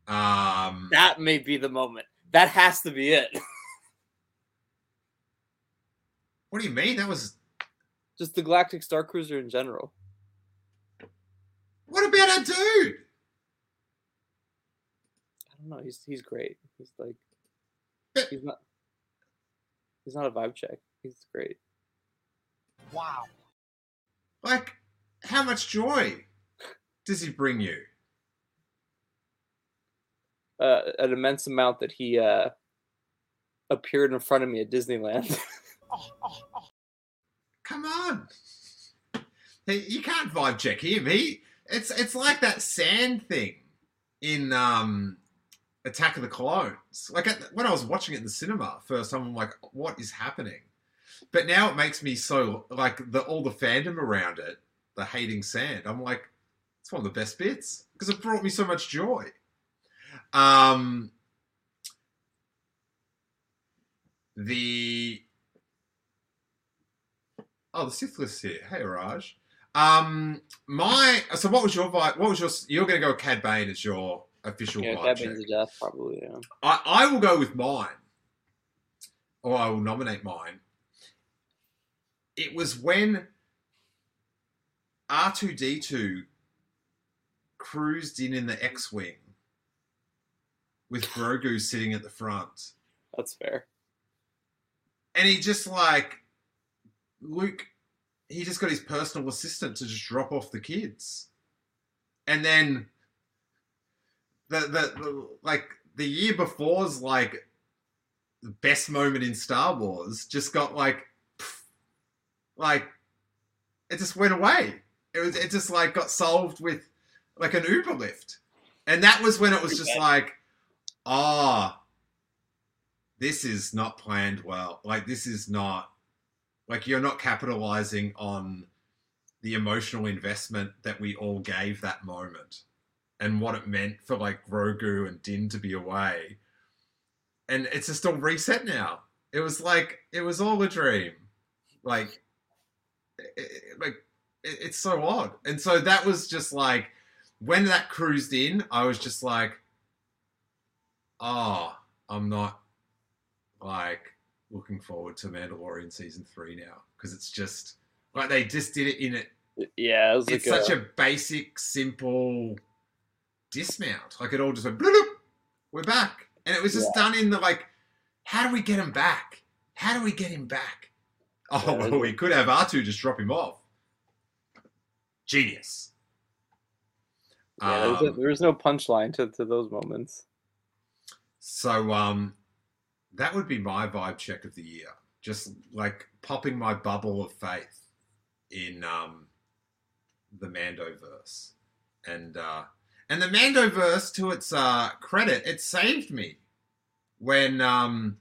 Um, That may be the moment. That has to be it. [laughs] what do you mean? That was. Just the Galactic Star Cruiser in general. What about our dude? I don't know. He's he's great. He's like But- he's not he's not a vibe check. He's great. Wow. Like, how much joy does he bring you? Uh, an immense amount that he uh appeared in front of me at Disneyland. [laughs] Oh, oh, oh. Come on. Hey, you can't vibe check him. He it's it's like that sand thing in um Attack of the Clones. Like at, when I was watching it in the cinema first time, I'm like, what is happening? But now it makes me so like the all the fandom around it, the hating sand. I'm like, it's one of the best bits because it brought me so much joy. Um, the Oh, the Sith list here. Hey, Raj. Um, my so what was your vibe? What was your? You're going to go with Cad Bane as your official yeah, vibe that check. death probably. Yeah. I, I will go with mine, or I will nominate mine. It was when R two D two cruised in in the X wing with Grogu sitting at the front, That's fair. and he just like Luke. He just got his personal assistant to just drop off the kids, and then the the, the like the year before's like the best moment in Star Wars just got like pff, like it just went away. It was it just like got solved with like an Uber lift. And that was when it was just like, ah, this is not planned well. Like this is not like you're not capitalizing on the emotional investment that we all gave that moment and what it meant for like Grogu and Din to be away. And it's just all reset now. It was like it was all a dream. Like it, like it, it's so odd. And so that was just like when that cruised in, I was just like, oh, I'm not like looking forward to Mandalorian season three now because it's just like they just did it in it Yeah, it was it's like such a, a basic, simple dismount. Like it all just went, bloop, we're back. And it was just done in the like, how do we get him back? How do we get him back? Oh, Yeah, well, we could have R2 just drop him off. Genius. Yeah, Um, there's no punchline to, to those moments. So um that would be my vibe check of the year. Just like popping my bubble of faith in um the Mandoverse. And uh and the Mandoverse to its uh credit, it saved me when um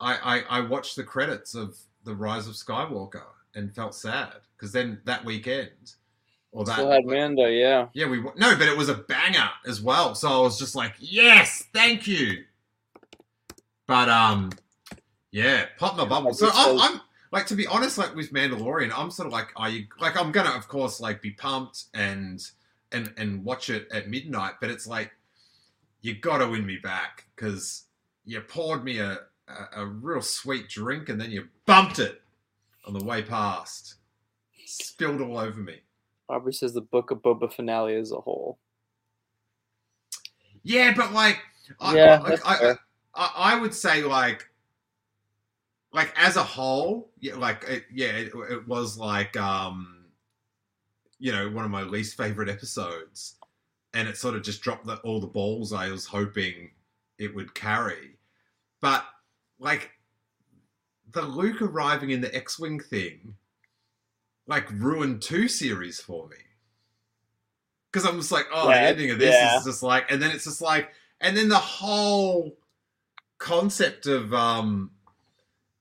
I I, I watched the credits of The Rise of Skywalker and felt sad because then that weekend or that Still had Mando, yeah. yeah, we no, but it was a banger as well. So I was just like, yes, thank you. But um, yeah, pop my bubble. So I'm, I'm like to be honest, like with Mandalorian, I'm sort of like, are you like I'm gonna of course like be pumped and and and watch it at midnight, but it's like you gotta win me back because you poured me a, a a real sweet drink and then you bumped it on the way past, spilled all over me. Aubrey says the book of Boba finale as a whole. Yeah, but like, I, Yeah, I, I. I, I would say like, like as a whole, yeah, like it, yeah, it, it was like, um, you know, one of my least favorite episodes, and it sort of just dropped the, all the balls I was hoping it would carry, but like the Luke arriving in the X-wing thing, like ruined two series for me. Because I'm just like, oh, the ending of this yeah. is just like, and then it's just like, and then the whole concept of, um,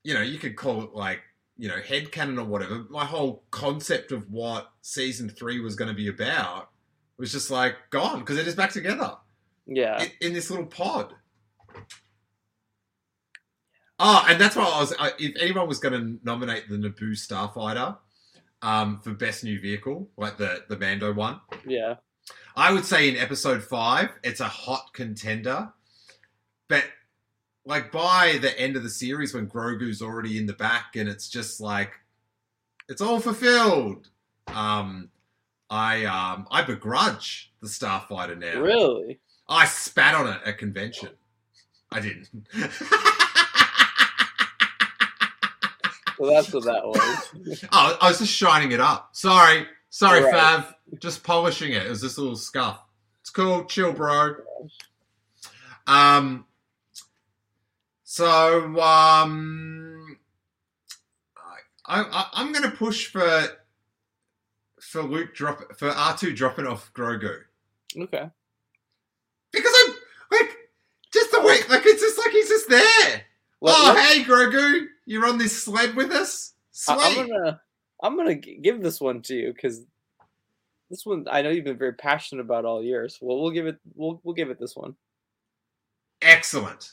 you know, you could call it like, you know, head canon or whatever. My whole concept of what season three was going to be about was just like gone because it is back together Yeah. in, in this little pod. Oh, and that's why I was. I, if anyone was going to nominate the Naboo Starfighter um, for best new vehicle, like the the Mando one, Yeah. I would say in episode five, it's a hot contender. But like by the end of the series, when Grogu's already in the back, and it's just like it's all fulfilled. Um, I um, I begrudge the Starfighter now. Really? I spat on it at convention. I didn't. [laughs] So that's what that was. [laughs] oh, I was just shining it up. Sorry, sorry, Right. Fav. Just polishing it. It was this little scuff. It's cool. Chill, bro. Um. So um, I, I I'm gonna push for for Luke drop for R two dropping off Grogu Okay. because I'm like just the way like it's just like he's just there. Oh, hey, Grogu, you're on this sled with us. Sweet. I- I'm gonna I'm gonna give this one to you because this one I know you've been very passionate about all year. So we'll, we'll give it we'll we'll give it this one. Excellent.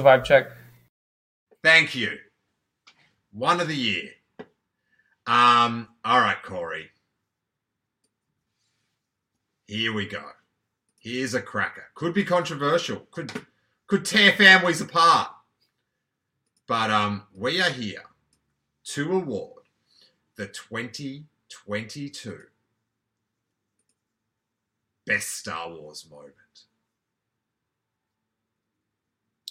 Vibe check. Thank you. One of the year. Um. All right, Corey. Here we go. Here's a cracker. Could be controversial. Could could tear families apart. But um, we are here to award the 2022 Best Star Wars Moment.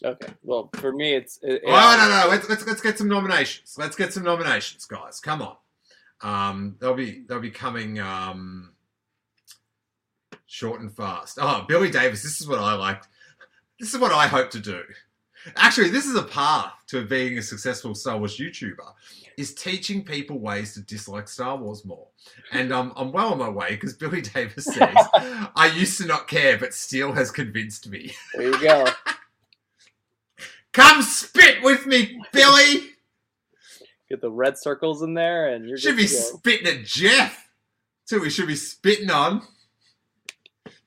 Okay. Well, for me, it's it, Oh, no, no, no. Let's, let's let's get some nominations. Let's get some nominations, guys. Come on. Um, they'll be they'll be coming um, short and fast. Oh, Billy Davis. This is what I liked. This is what I hope to do. Actually, this is a path to being a successful Star Wars YouTuber. Is teaching people ways to dislike Star Wars more, and um, I'm well on my way because Billy Davis says [laughs] I used to not care, but Steele has convinced me. There you go. [laughs] Come spit with me, Billy. Get the red circles in there, and you're Should be spitting at Jeff. That's who we should be spitting on.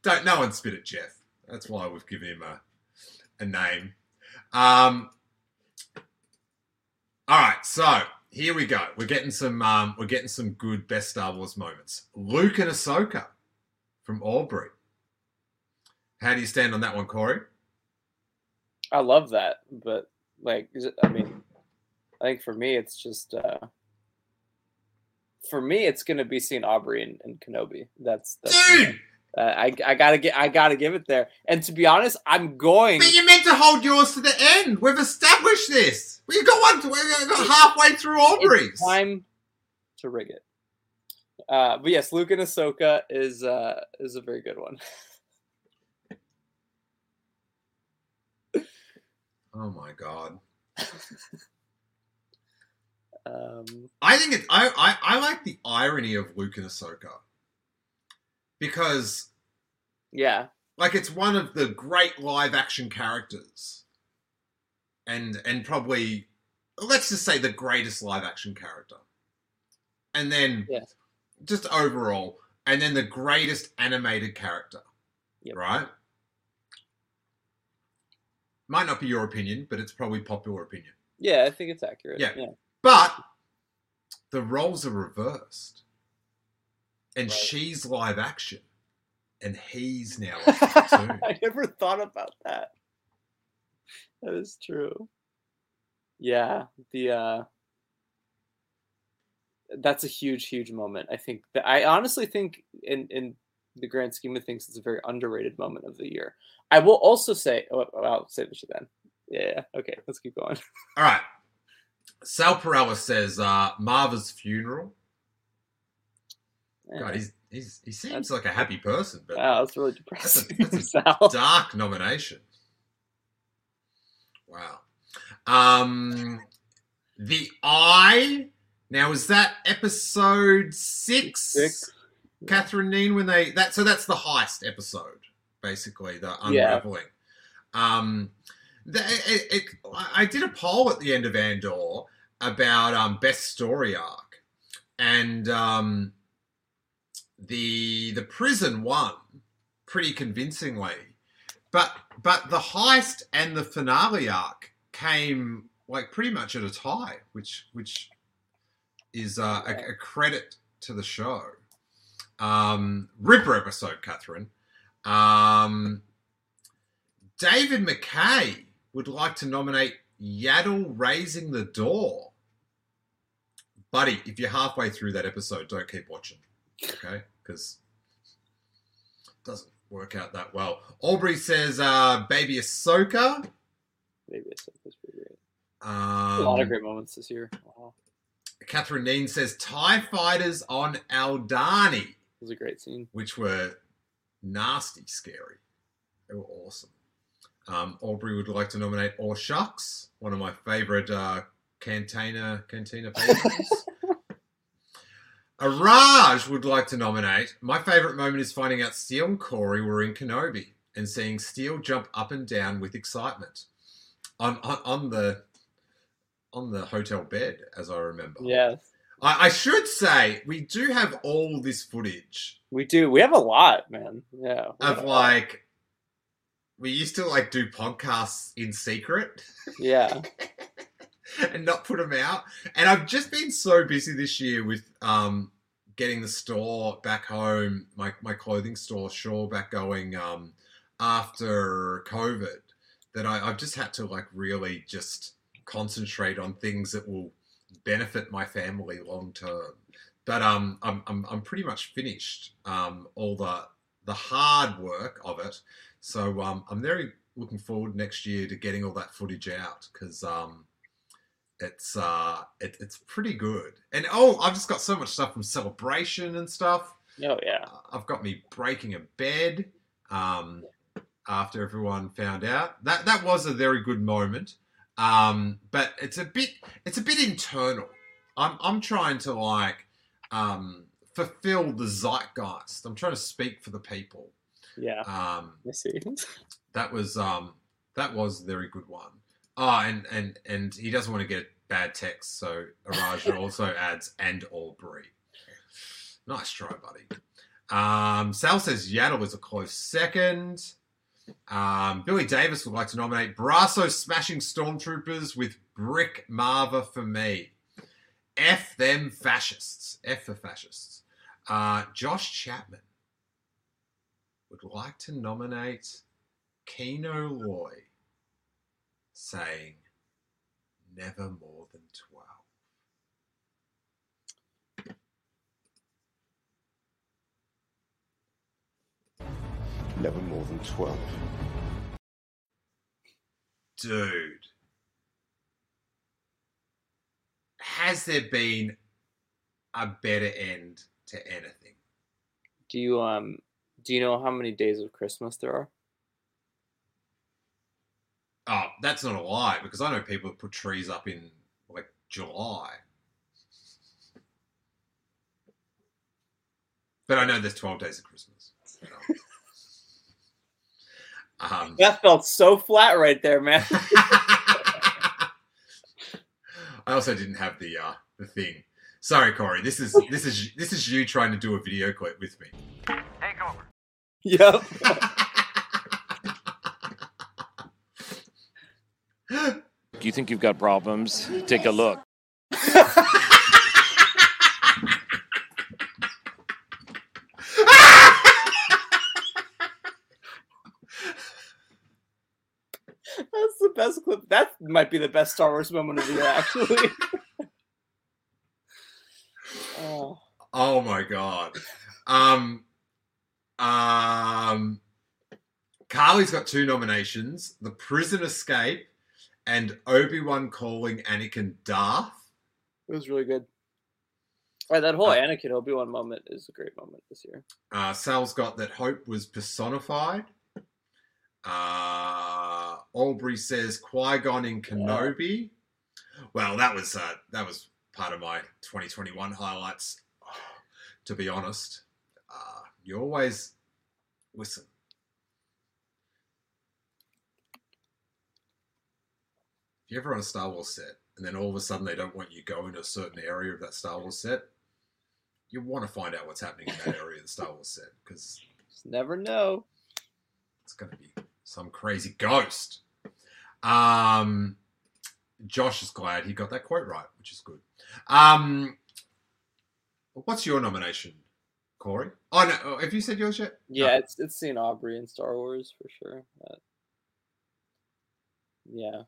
Don't no one spit at Jeff. That's why we've given him a a name. Um. All right, so here we go. We're getting some um, we're getting some good best Star Wars moments. Luke and Ahsoka from Aubrey. How do you stand on that one, Corey? I love that, but like, it- I mean, I think for me, it's just uh for me, it's gonna be seeing Aubrey and, and Kenobi. That's that's Dude, Uh, I I gotta get I gotta give it there. And to be honest, I'm going. But you meant to hold yours to the end. We've established this. We got one. We got halfway through Aubrey's. It's time to rig it. Uh, but yes, Luke and Ahsoka is uh, is a very good one. [laughs] Oh my god. Um, I think it's I, I I like the irony of Luke and Ahsoka because yeah, like it's one of the great live action characters, and and probably let's just say the greatest live action character, and then Yeah. just overall, and then the greatest animated character, Yep. right? Might not be your opinion, but it's probably popular opinion. yeah, I think it's accurate. Yeah. yeah. But the roles are reversed. And Right. she's live action. And he's now. [laughs] I never thought about that. That is true. Yeah, the uh that's a huge, huge moment. I think that I honestly think in in the grand scheme of things, it's a very underrated moment of the year. I will also say, oh, oh, I'll say this then. Yeah, okay, let's keep going. [laughs] All right. Sal Perella says uh, Maarva's funeral. God, he's, he's, he seems like a happy person, but wow, that's really that's a, depressing. that's a [laughs] dark nomination. Wow. Um, the Eye. Now, is that episode six? Six. Catherine Neen when they that so that's the heist episode, basically the Yeah. unraveling. Um, the, it, it, I did a poll at the end of Andor about um, best story arc, and um, the the prison won pretty convincingly, but but the heist and the finale arc came like pretty much at a tie, which which is uh, a, a credit to the show. Um, Ripper episode, Catherine. Um, David McKay would like to nominate Yaddle Raising the Door. Buddy, if you're halfway through that episode, don't keep watching. Okay? Because it doesn't work out that well. Aubrey says uh, Baby Ahsoka. Maybe it's that's pretty great. Um, a lot of great moments this year. Wow. Catherine Neen says TIE fighters on Aldhani. Was a great scene. which were nasty scary. They were awesome. Um, Aubrey would like to nominate Or Shucks, one of my favorite uh, Cantina Cantina [laughs] patrons. Araj would like to nominate. My favorite moment is finding out Steele and Corey were in Kenobi and seeing Steele jump up and down with excitement on on, on the on the hotel bed, as I remember. Yes, I, I should say we do have all this footage we do. We have a lot, man. Yeah. of like we used to like do podcasts in secret Yeah. [laughs] and not put them out and i've just been so busy this year with um getting the store back home my, my clothing store Shaw back going um after covid that I, i've just had to like really just concentrate on things that will benefit my family long term but um i'm i'm, I'm pretty much finished um all the the hard work of it so um, I'm very looking forward next year to getting all that footage out because um, it's uh, it, it's pretty good. And oh, I've just got so much stuff from Celebration and stuff. Oh yeah. Uh, I've got me breaking a bed um, after everyone found out. That that was a very good moment. Um, but it's a bit it's a bit internal. I'm I'm trying to like um, fulfill the zeitgeist. I'm trying to speak for the people. Yeah. Um, I see. that was um that was a very good one. Oh, and and and he doesn't want to get bad text, so Araja [laughs] also adds and Aubrey. Nice try, buddy. Um, Sal says Yaddle is a close second. Um, Billy Davis would like to nominate Brasso smashing stormtroopers with Brick Maarva for me. F them fascists. F for fascists. Uh, Josh Chapman would like to nominate Kino Loy, saying never more than 12. Never more than 12. Dude. Has there been a better end to anything? Do you um do you know how many days of Christmas there are? Oh, that's not a lie because I know people put trees up in like July. But I know there's 12 days of Christmas. [laughs] you know. Um, [laughs] That felt so flat right there, man. [laughs] I also didn't have the uh, the thing. Sorry, Corey. This is this is this is you trying to do a video clip with me. Take over. yep. [laughs] Do you think you've got problems? Take a look. That's best clip. That might be the best Star Wars moment of the year, actually. [laughs] oh. Oh my god. Um um Carly's got two nominations, The Prison Escape and Obi-Wan calling Anakin Darth. It was really good. Right, that whole Anakin Obi Wan moment is a great moment this year. Uh, Sal's got that Hope was personified. Uh, Aubrey says Qui Gon in Kenobi. Well, that was uh, that was part of my 2021 highlights. [sighs] To be honest, uh, you always listen. If you're ever on a Star Wars set and then all of a sudden they don't want you going to a certain area of that Star Wars set, you want to find out what's happening in that area of the Star Wars set because never know. it's going to be some crazy ghost. Um, Josh is glad he got that quote right, which is good. Um, what's your nomination, Corey? Oh no, have you said yours yet? Yeah, it's it's seeing Aubrey in Star Wars for sure. But- yeah.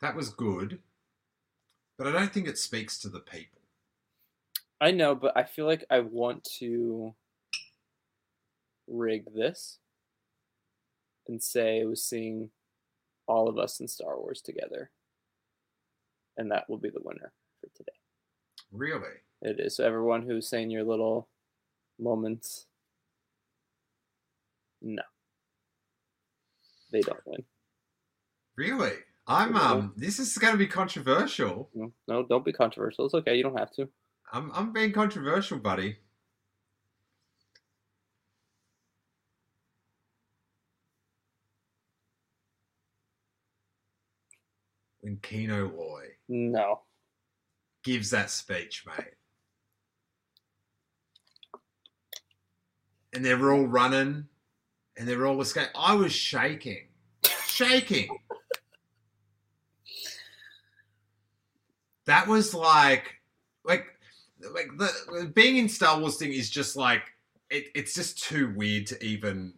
That was good, but I don't think it speaks to the people. I know, but I feel like I want to rig this and say it was seeing all of us in Star Wars together. And that will be the winner for today. Really? It is. So everyone who's saying your little moments, no. They don't win. Really? I'm um. This is going to be controversial. No, no, don't be controversial. It's okay. You don't have to. I'm I'm being controversial, buddy. When Kino Loy No. gives that speech, mate, and they're all running, and they're all escaping. I was shaking, shaking. That was like, like, like the being in Star Wars thing is just like it, it's just too weird to even.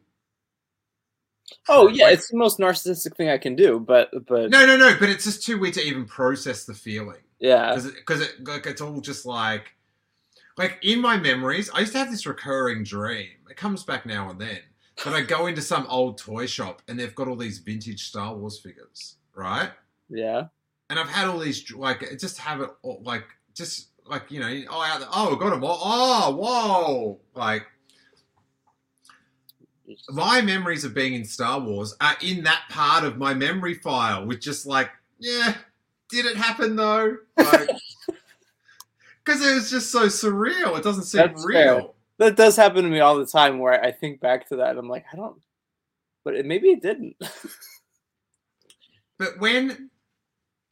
Oh yeah, it's the most narcissistic thing I can do, but but No, no, no. But it's just too weird to even process the feeling. yeah. because it, it like it's all just like like in my memories i used to have this recurring dream it comes back now and then but i go into some old toy shop and they've got all these vintage star wars figures right Yeah. and i've had all these like just have it all, like just like you know oh oh got them oh whoa like my memories of being in Star Wars are in that part of my memory file, with just like, yeah, did it happen though? Like, [laughs] because it was just so surreal. It doesn't seem That's real. fair. That does happen to me all the time where I think back to that and I'm like, I don't but it, maybe it didn't. But when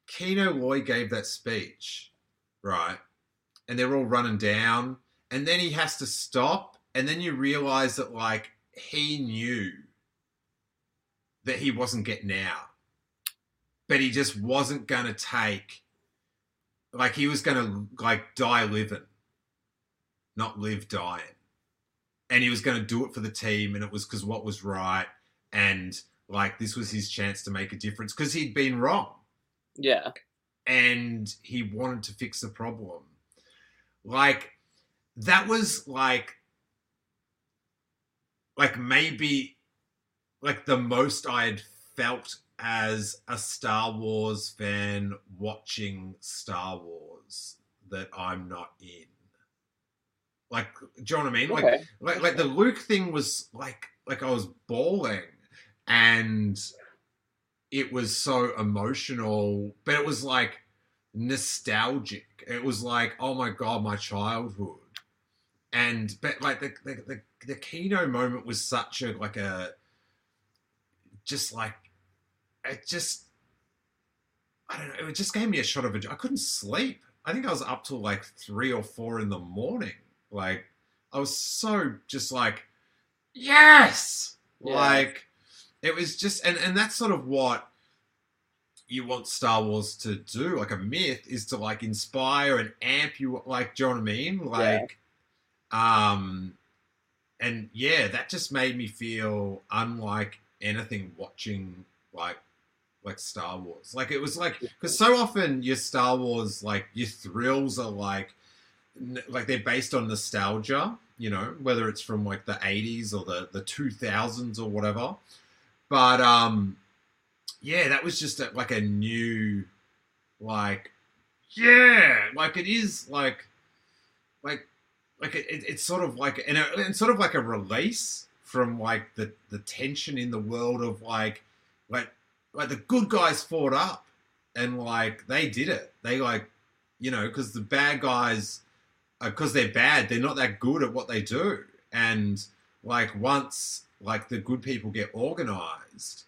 Kino Loy gave that speech, right, and they're all running down, and then he has to stop, and then you realize that, like, he knew that he wasn't getting out, but he just wasn't going to take, like, he was going to, like, die living, not live dying. And he was going to do it for the team, and it was because what was right, and like this was his chance to make a difference because he'd been wrong yeah. and he wanted to fix the problem. Like that was like like maybe like the most I had felt as a Star Wars fan watching Star Wars that I'm not in. Like, do you know what I mean? Like, like, like the Luke thing was like, like I was bawling, and it was so emotional, but it was like nostalgic. It was like, oh my god, my childhood, and but like the the the, the Kino moment was such a like a just like it just I don't know. It just gave me a shot of it. I couldn't sleep. I think I was up till like three or four in the morning. Like I was so just like, yes, Yeah. like it was just, and and that's sort of what you want Star Wars to do. Like a myth is to like inspire and amp you. Like, do you know what I mean? Like, um, and yeah, that just made me feel unlike anything watching like like Star Wars. Like it was like because so often your Star Wars like your thrills are like like they're based on nostalgia. You know, whether it's from like the '80s or the the 2000s or whatever. But um, yeah, that was just a, like a new like yeah, like it is like like like it, it- it's sort of like and uh, it, it's sort of like a release from like the the tension in the world of like like like the good guys fought up and like they did it. They like you know because the bad guys uh, because they're bad they're not that good at what they do. And like once like the good people get organized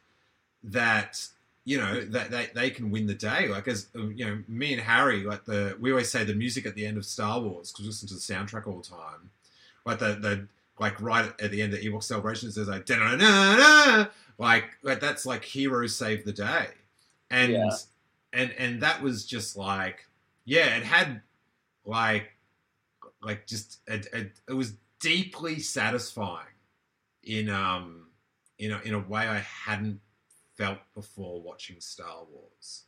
that you know that they, they can win the day like as uh, you know me and harry like the we always say the music at the end of star wars because we listen to the soundtrack all the time like the the like right at the end of Ewok Celebration, it says like da-na-na-na, like like that's like heroes save the day, and Yeah. and and that was just like yeah, it had like like just a, a, it was deeply satisfying in um in a, in a way I hadn't felt before watching Star Wars.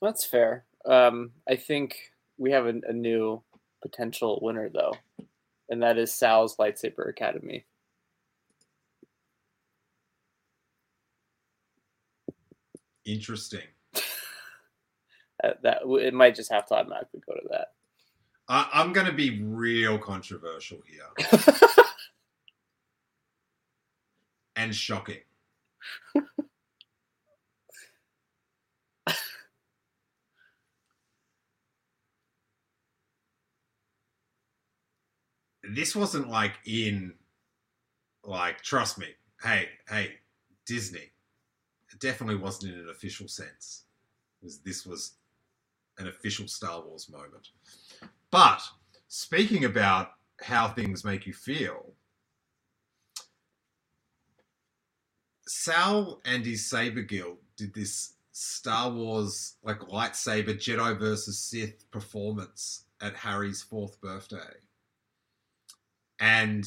That's fair. Um, I think we have a, a new potential winner though, and that is Sal's Lightsaber Academy. Interesting. [laughs] That, that it might just have to automatically go to that. I, I'm going to be real controversial here [laughs] and shocking. This wasn't like in like trust me hey hey disney. It definitely wasn't in an official sense was this was an official star wars moment. But speaking about how things make you feel sal and his saber guild did this star wars like lightsaber jedi versus sith performance at harry's fourth birthday and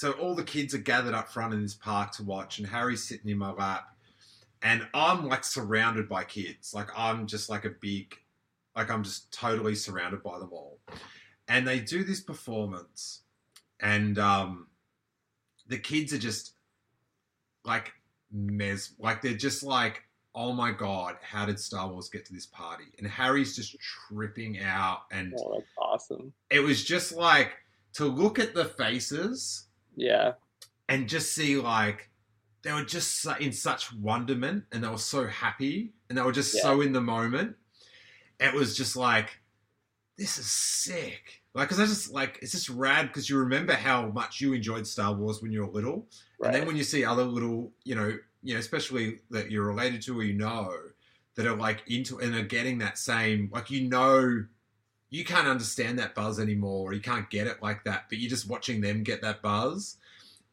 so all the kids are gathered up front in this park to watch, and Harry's sitting in my lap, and I'm like surrounded by kids. Like I'm just like a big, like I'm just totally surrounded by them all. And they do this performance, and um, the kids are just like mes, like they're just like, oh my god, how did Star Wars get to this party? And Harry's just tripping out, and Oh, that's awesome. it was just like to look at the faces Yeah, and just see like they were just in such wonderment and they were so happy and they were just so in the moment. It was just like, this is sick. Like, because I just like it's just rad because you remember how much you enjoyed Star Wars when you were little, and then when you see other little, you know, you know, especially that you're related to or you know that are like into and are getting that same, like you know, you can't understand that buzz anymore, or you can't get it like that, but you're just watching them get that buzz,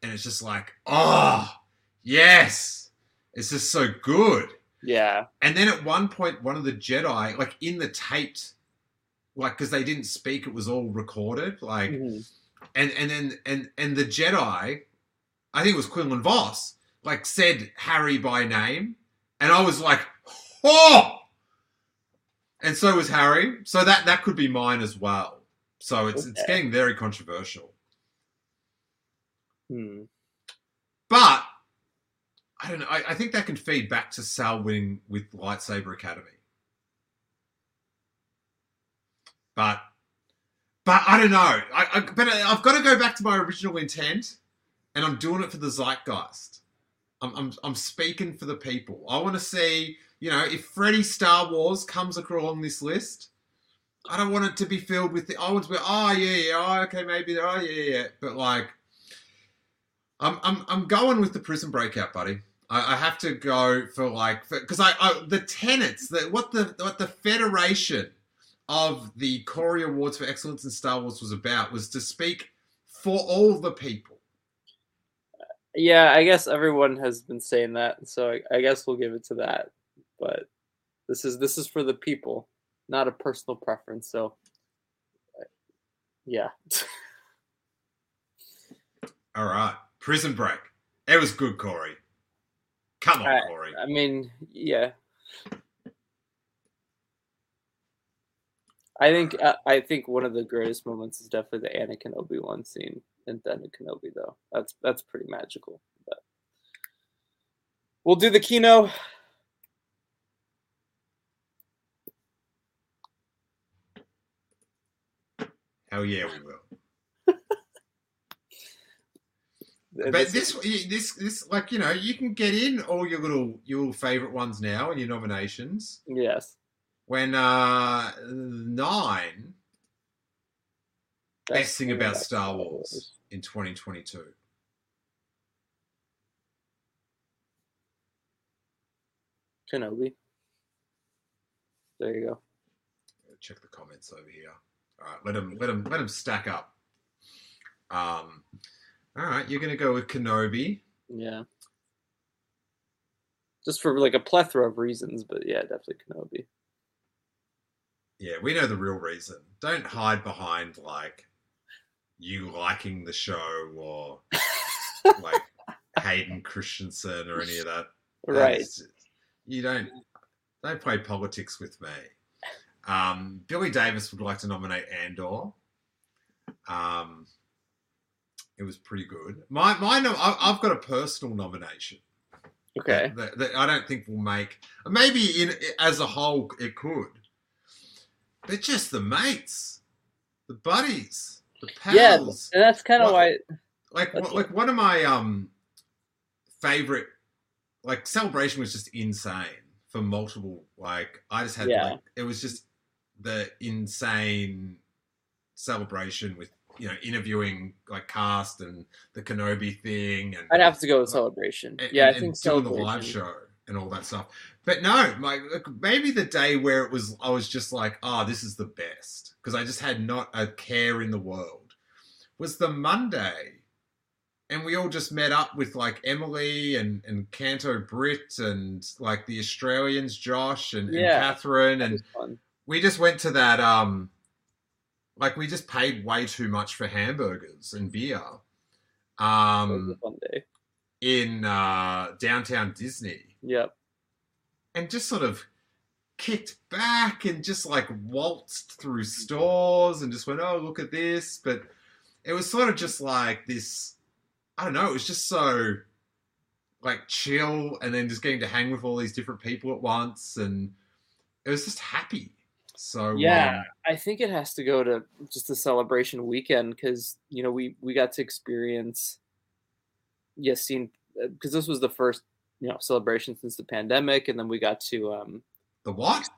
and it's just like, oh, yes, it's just so good. yeah, And then at one point, one of the Jedi, like in the taped, like because they didn't speak, it was all recorded, like, Mhm. and and then and and the Jedi, I think it was Quinlan Vos, like said Harry by name, and I was like, oh, and so was Harry. So that that could be mine as well. So it's it's getting very controversial. Hmm. But I don't know. I, I think that can feed back to Sal winning with Lightsaber Academy. But but I don't know. I, I but I've got to go back to my original intent, and I'm doing it for the zeitgeist. I'm I'm, I'm speaking for the people. I want to see. You know, if Freddy Star Wars comes along this list, I don't want it to be filled with the. I want to be. Oh yeah, yeah. Oh okay, maybe. Oh yeah, yeah. But like, I'm I'm I'm going with the Prison Breakout, buddy. I, I have to go for like because I, I the tenets that what the what the Federation of the Corey Awards for Excellence in Star Wars was about was to speak for all the people. Yeah, I guess everyone has been saying that, so I, I guess we'll give it to that. But this is this is for the people, not a personal preference. So, uh, yeah. [laughs] All right, Prison Break. It was good, Corey. Come on, I, Corey. I mean, yeah. I think uh, I think one of the greatest moments is definitely the Anakin Obi Wan scene Den of Kenobi, though. That's that's pretty magical. But we'll do the Kino. Hell yeah, we will. [laughs] but this, this, this, like you know, you can get in all your little, your little favorite ones now and your nominations. Yes. When uh nine Best best thing about Star Wars in 2022. Kenobi. There you go. Check the comments over here. All right, let them, let them, let them stack up. Um, all right, you're gonna go with Kenobi. Yeah. Just for like a plethora of reasons, but yeah, definitely Kenobi. Yeah, we know the real reason. Don't hide behind like you liking the show or [laughs] like Hayden Christensen or any of that. Right. You don't don't play politics with me. Um, Billy Davis would like to nominate Andor. Um, it was pretty good. My my I've got a personal nomination Okay. that, that I don't think will make. Maybe in as a whole it could. They're just the mates, the buddies, Yeah, and that's kind of why. like That's like one of my um favorite like celebration was just insane for multiple like I just had Yeah. like it was just the insane celebration with you know interviewing like cast and the Kenobi thing and I'd have to go with celebration. and- yeah, I and think doing the live show and all that stuff. But no, my like, maybe the day where it was, I was just like, oh, this is the best because I just had not a care in the world. Was the Monday, and we all just met up with like Emily and and Canto Britt and like the Australians, Josh and, and Catherine, and we just went to that um like we just paid way too much for hamburgers and beer um in uh downtown disney Yep. and just sort of kicked back and just like waltzed through stores and just went oh look at this. But it was sort of just like this i don't know it was just so like chill and then just getting to hang with all these different people at once and it was just happy. So Yeah, um, I think it has to go to just a celebration weekend because you know we we got to experience, yes, seen because this was the first you know celebration since the pandemic, and then we got to um the what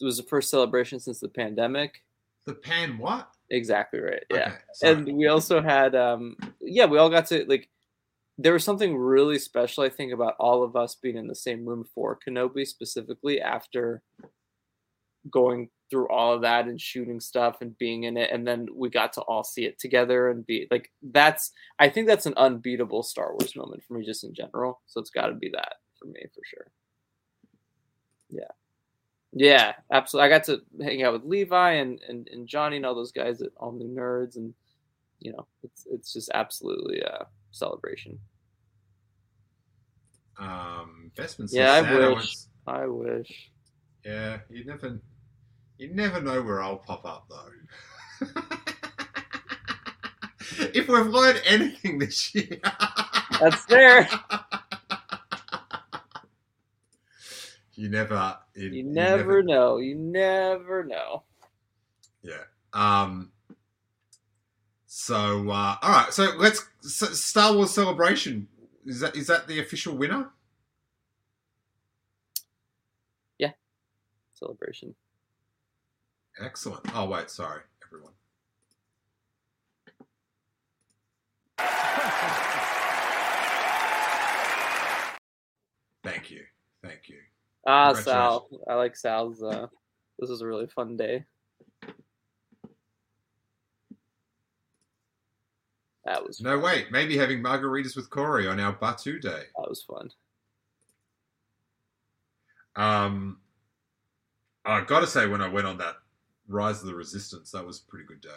it was the first celebration since the pandemic. the pan what Exactly right. Yeah. Okay, and we also had um yeah we all got to like there was something really special i think about all of us being in the same room for kenobi specifically after going through all of that and shooting stuff and being in it and then we got to all see it together and be like that's i think that's an unbeatable star wars moment for me just in general so it's got to be that for me for sure yeah. Yeah absolutely. I got to hang out with levi and and, and johnny and all those guys at all new nerds and you know it's it's just absolutely a celebration. Um says yeah i wish. i wish. Yeah you never you never know where i'll pop up though. [laughs] If we've learned anything this year, That's fair. [laughs] you never, You never know. You never know. Yeah. Um. So, uh, all right. So let's S- Star Wars Celebration. Is that is that the official winner? Yeah. Celebration. Excellent. Oh wait, sorry, everyone. [laughs] Thank you. Thank you. Ah. Sal. I like Sal's. Uh, this was a really fun day. That was No, wait. Maybe having margaritas with Corey on our Batuu day. that was fun. Um, I got to say, when I went on that Rise of the Resistance, that was a pretty good day.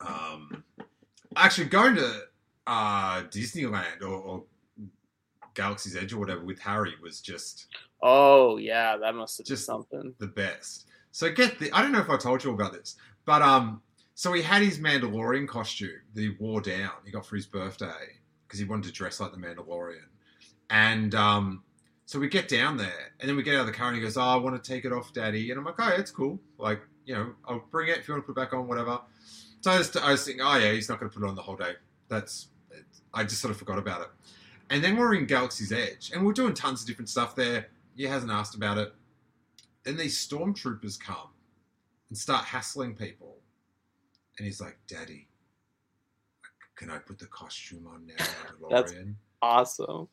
Um, actually, going to uh, Disneyland or, or Galaxy's Edge or whatever with Harry was just Oh yeah, that must have Just- been something. the best. So get the I don't know if I told you about this, but um, so he had his Mandalorian costume that he wore down. He got for his birthday because he wanted to dress like the Mandalorian, and um, so we get down there, and then we get out of the car, and he goes, "Oh, I want to take it off, Daddy," and I'm like, "Oh, it's cool. Like, you know, I'll bring it if you want to put it back on, whatever." So I was, I was thinking, "Oh yeah, he's not going to put it on the whole day." That's I just sort of forgot about it. And then we're in Galaxy's Edge, and we're doing tons of different stuff there. He hasn't asked about it. Then these stormtroopers come and start hassling people. And he's like, Daddy, can I put the costume on now, [laughs] That's-? Awesome.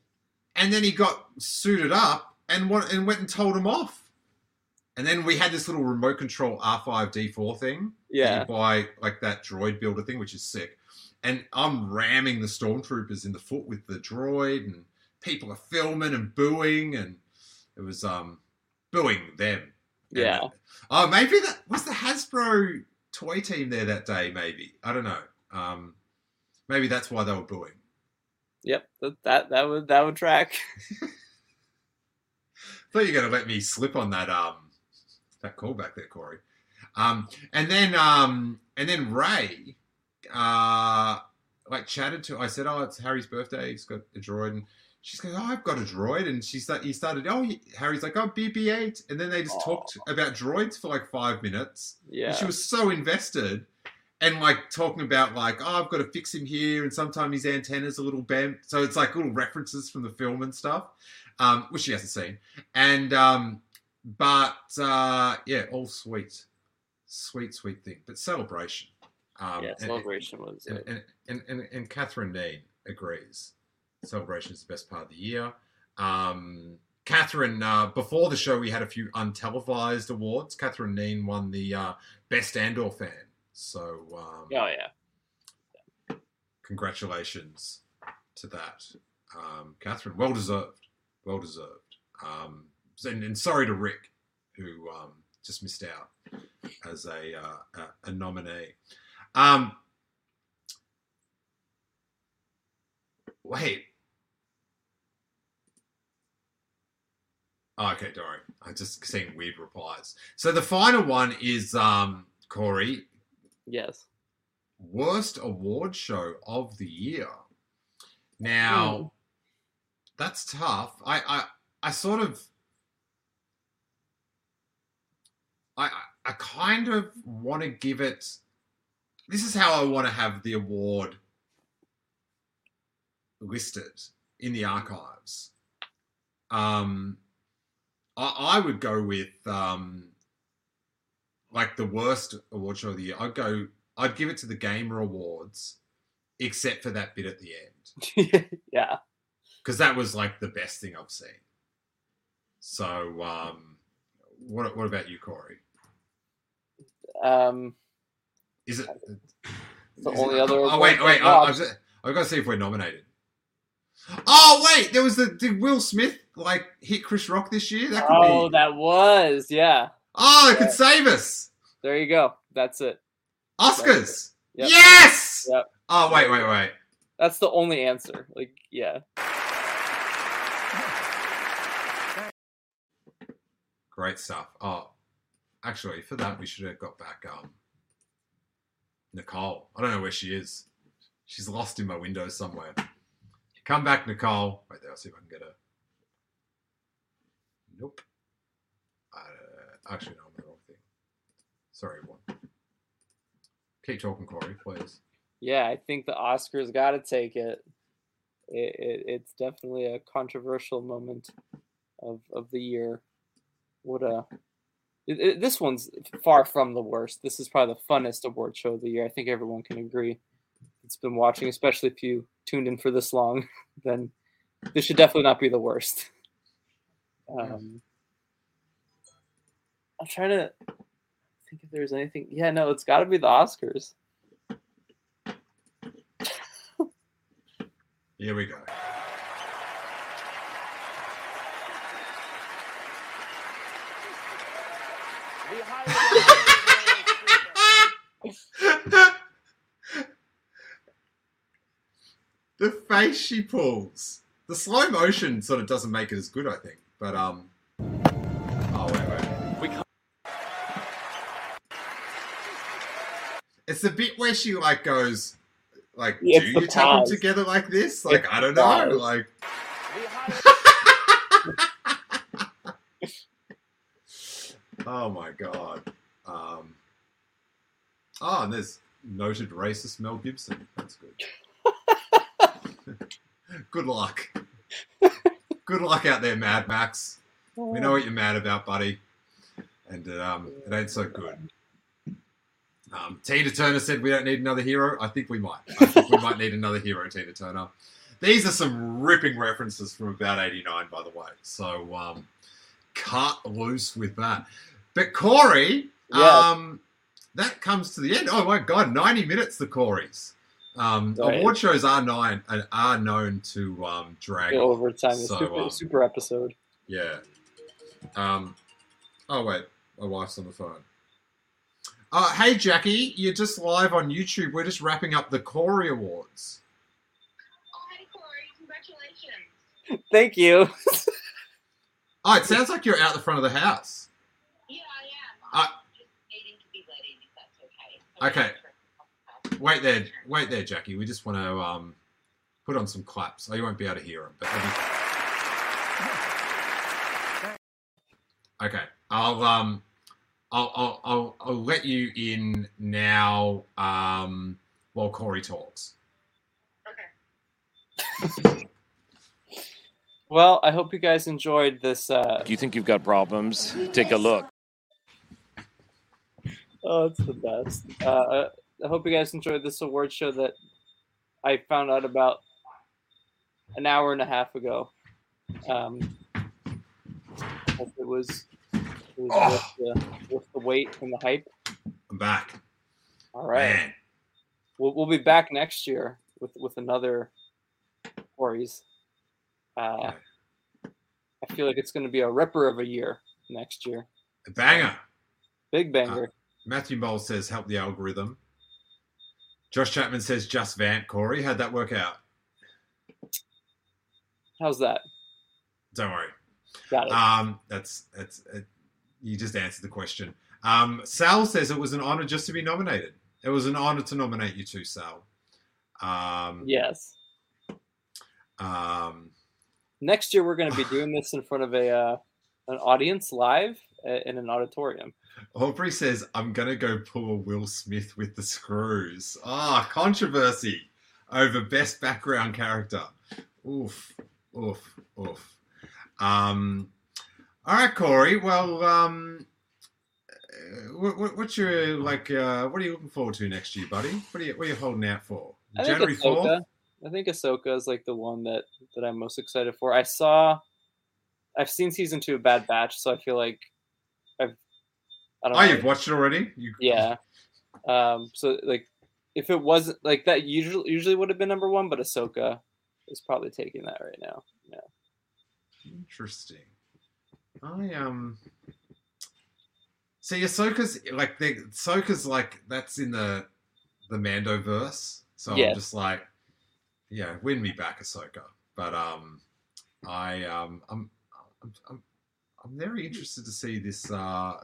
And then he got suited up and went, and went and told him off. And then we had this little remote control R5D4 thing. Yeah. You buy like that droid builder thing, which is sick. And I'm ramming the stormtroopers in the foot with the droid, and people are filming and booing, and it was um booing them. And- Yeah. oh, maybe that was the Hasbro toy team there that day. Maybe I don't know. Um, maybe that's why they were booing. Yep. That that, that would that would track. [laughs] thought you were going to let me slip on that um that callback there, Corey. Um, and then um, and then Rey, uh, like chatted to. I said, "Oh, it's Harry's birthday. He's got a droid." And she's going, "Oh, I've got a droid." And she start, he started, "Oh, he, Harry's like, oh, BB-8." And then they just talked about droids for like five minutes. Yeah. And she was so invested. And like talking about like, oh, I've got to fix him here, and sometimes his antenna's a little bent. So it's like little references from the film and stuff, um, which she hasn't seen. And um, but uh, yeah, all sweet, sweet, sweet thing. But celebration. Um, yeah. and- Celebration was. and, and, and, and, and Catherine Dean agrees. Celebration is the best part of the year. Um, Catherine, uh, before the show, we had a few untelevised awards. Catherine Neen won the uh, Best Andor fan. So, um, Oh yeah. congratulations to that. Um, Catherine, well deserved. Well deserved. Um, and, and sorry to Rick, who um, just missed out as a, uh, a, a nominee. Um, wait. Oh, okay, don't worry. I'm just seeing weird replies. So the final one is um, Corey, Yes. worst award show of the year. Now, Hmm. that's tough. I, I, I sort of, I- I kind of want to give it. This is how I want to have the award listed in the archives. Um, I, I would go with um, like the worst award show of the year. I'd go. I'd give it to the Gamer Awards, except for that bit at the end [laughs] yeah. because that was like the best thing I've seen. So, um, what what about you, Corey? Um. Is it The only it- other Oh wait, wait! I. I've, I've got to see if we're nominated. Oh wait, there was the did Will Smith like hit Chris Rock this year? That could Oh, be. that was yeah. Oh, it could save us. There you go. That's it. Oscars. Yep. Yes. Yep. Oh wait, wait, wait. That's the only answer. Like, yeah. Great stuff. Oh, actually, for that we should have got back um Nicole. I don't know where she is. She's lost in my window somewhere. Come back, Nicole. Wait there, I'll see if I can get her. Nope. Uh, actually, no, I'm the wrong thing. Sorry, one. Keep talking, Corey, please. Yeah, I think the Oscars got to take it. It, it. It's definitely a controversial moment of of the year. What a it, it- this one's far from the worst. This is probably the funnest award show of the year. I think everyone can agree. It's been watching, especially if you tuned in for this long. [laughs] Then this should definitely not be the worst. Um, I'm trying to think if there's anything. Yeah, no, it's got to be the Oscars. Here we go. The face she pulls. The slow motion sort of doesn't make it as good, I think. But um. Oh wait, wait. We can't- It's the bit where she like goes, like, Yeah, do you tap them together like this? Like, It's I don't know. Like, oh my god. Um. Oh, and there's noted racist Mel Gibson. That's good. [laughs] good luck. good luck out there, Mad Max. We know what you're mad about, buddy. And um, it ain't so good. Um, Tina Turner said we don't need another hero. I think we might. I think we might need another hero, Tina Turner. These are some ripping references from about 89, by the way. So um, cut loose with that. But Corey, Yeah. um, that comes to the end. Oh my God, 90 minutes, the Corys. Um, Right. Award shows are nine and are known to um, drag The on. overtime, the So, super, um, super episode. Yeah. Um. Oh wait, my wife's on the phone. Uh, hey Jackie, you're just live on YouTube. We're just wrapping up the Corey Awards. Oh, hey, Corey. Congratulations. Thank you. [laughs] Oh, it sounds like you're out the front of the house. Yeah, I am. Uh, I'm just needing to be let in, if that's okay. Okay. Wait there, wait there, Jackie. We just want to um put on some claps. Oh, you won't be able to hear them, but they'll be- okay. I'll um, I'll I'll I'll, I'll let you in now. Um, while Corey talks. Okay. [laughs] Well, I hope you guys enjoyed this. Uh, Do you think you've got problems? Take a look. Oh, it's the best. Uh, I hope you guys enjoyed this award show that I found out about an hour and a half ago. Um, hope it was, it was Oh. worth, the, worth the wait and the hype. I'm back. All right. Man. We'll, we'll be back next year with, with another Corey's. Uh, I feel like it's going to be a ripper of a year next year. A banger. Big banger. Matthew Mole says, help the algorithm. Josh Chapman says, just vamp Corey. How'd that work out? How's that? Don't worry. Got it. Um, that's that's uh, you just answered the question. Um, Sal says it was an honor just to be nominated. It was an honor to nominate you too, Sal. Um, yes. um, Next year we're going to be doing this in front of a uh, an audience live uh, in an auditorium. Aubrey says, I'm going to go pull a Will Smith with the screws. Ah, controversy over best background character. Oof, oof, oof. Um, all right, Corey. Well, um, what, what, what's your, like, uh, what are you looking forward to next year, buddy? What are you, what are you holding out for? I think January Ahsoka. 4th? I think Ahsoka is like the one that that I'm most excited for. I saw, I've seen season two of Bad Batch, so I feel like. I don't Oh, know. you've watched it already? You, [laughs] Yeah. Um. So like, if it wasn't like that, usually usually would have been number one, but Ahsoka is probably taking that right now. Yeah. Interesting. I um. See, Ahsoka's like the Ahsoka's like that's in the the Mando verse, so Yeah. I'm just like, yeah, win me back, Ahsoka. But um, I um, I'm I'm I'm, I'm very interested to see this uh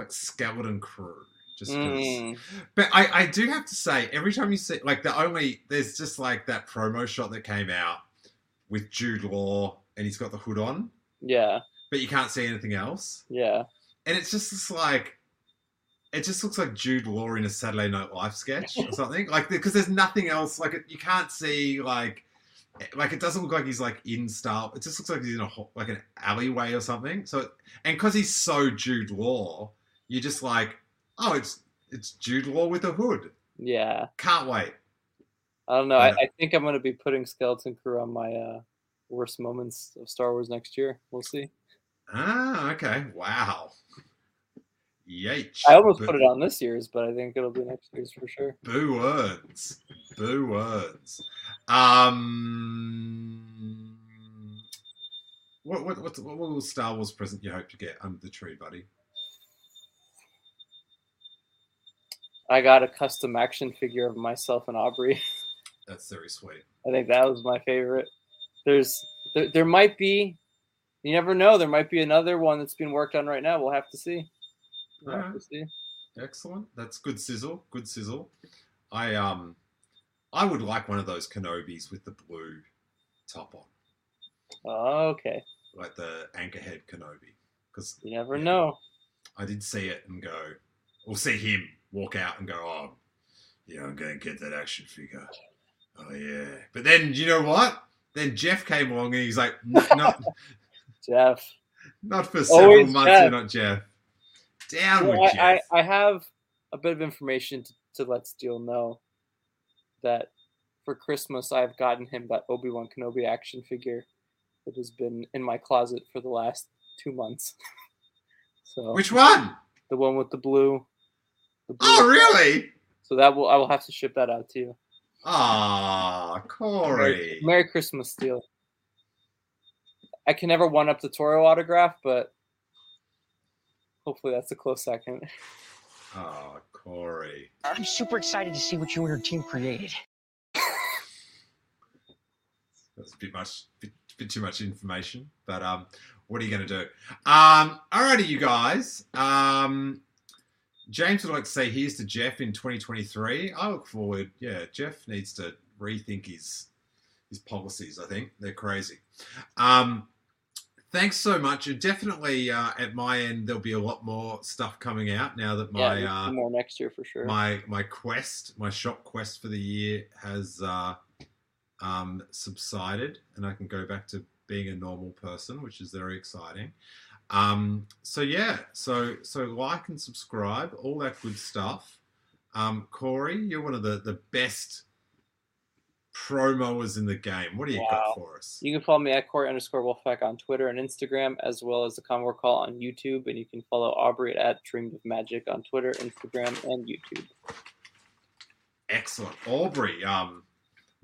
like skeleton crew Just Mm. But I, I do have to say, every time you see, like, the only, there's just like that promo shot that came out with Jude Law and he's got the hood on, Yeah, but you can't see anything else. yeah. And it's just this, like, it just looks like Jude Law in a Saturday Night Live sketch or [laughs] something. Like, because there's nothing else, like, it, you can't see, like, like it doesn't look like he's like in style. It just looks like he's in a like an alleyway or something. So, and because he's so Jude Law, you're just like, oh, it's it's Jude Law with a hood. Yeah. Can't wait. I don't know. I. I think I'm gonna be putting Skeleton Crew on my uh, worst moments of Star Wars next year. We'll see. Ah, okay. Wow. Yach. I almost Boo- put it on this year's, but I think it'll be next year's for sure. Boo words. Boo words. Um. What what what what little Star Wars present you hope to get under the tree, buddy? I got a custom action figure of myself and Aubrey. [laughs] That's very sweet. I think that was my favorite. There's there, there might be you never know, there might be another one that's being worked on right now. We'll have to see. We'll have to see. Excellent. That's good sizzle. Good sizzle. I um, I would like one of those Kenobis with the blue top on, Oh, okay. like the Anchorhead Kenobi, because You never Yeah. know. I did see it and go, or see him walk out and go, oh, yeah, I'm going to get that action figure. Oh yeah. But then you know what? Then Jeff came along and he's like, not [laughs] Jeff. not for several Always months. Jeff. You're not Jeff. Down Well, with Jeff. I, I, I have a bit of information to, to let Steele know that for Christmas I've gotten him that Obi Wan Kenobi action figure that has been in my closet for the last two months. [laughs] so Which one? the one with the blue. The blue Oh really? So that will I will have to ship that out to you. Ah, Merry, Corey. Merry Christmas, Steele. I can never one up the Toro autograph, but hopefully that's a close second. Oh, Corey. I'm super excited to see what you and your team created. That's a bit much, bit, bit too much information. But um, what are you going to do? Um, alrighty, you guys. Um, James would like to say here's to Jeff in 2023. I look forward. Yeah, Jeff needs to rethink his his policies. I think they're crazy. Um, thanks so much. And definitely uh, at my end, there'll be a lot more stuff coming out now that my we'll uh, more next year for sure. my my quest, my shop quest for the year has uh, um, subsided, and I can go back to being a normal person, which is very exciting. Um, so yeah, so so like and subscribe, all that good stuff. Um, Corey, you're one of the the best promoers in the game. What do you Wow. got for us? You can follow me at Corey underscore Wolfpack on Twitter and Instagram, as well as the Convor Call on YouTube. And you can follow Aubrey at Dreamed of Magic on Twitter, Instagram, and YouTube. Excellent, Aubrey, um,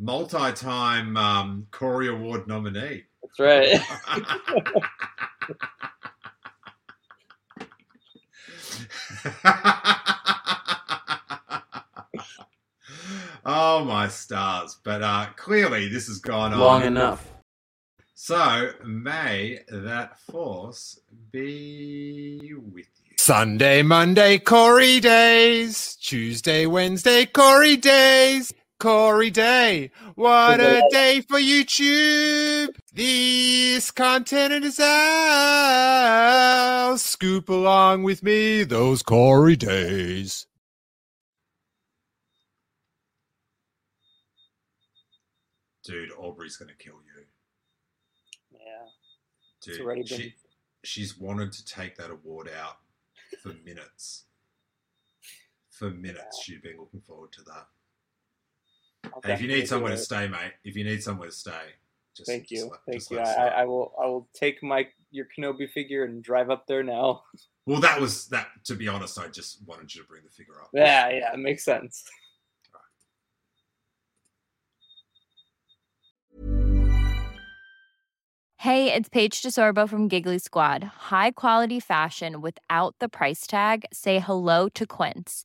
multi-time um, Corey Award nominee. That's right. [laughs] [laughs] [laughs] oh my stars! But uh, clearly, this has gone on Long enough. So may that force be with you. Sunday, Monday, Corey days. Tuesday, Wednesday, Corey days. Corey Day. What a day for YouTube. This content is ours. Scoop along with me those Corey days. Dude, Aubrey's gonna kill you. Yeah. Dude, It's already been- she, she's wanted to take that award out for minutes. For minutes, she'd been looking forward to that. I'll And if you need somewhere to stay, mate, if you need somewhere to stay, just Thank just you. let- Thank just you. I, I. I will I will take my your Kenobi figure and drive up there now. [laughs] Well, that was that. To be honest, I just wanted you to bring the figure up. Yeah, yeah, it makes sense. Hey, it's Paige DeSorbo from Giggly Squad. High quality fashion without the price tag. Say hello to Quince.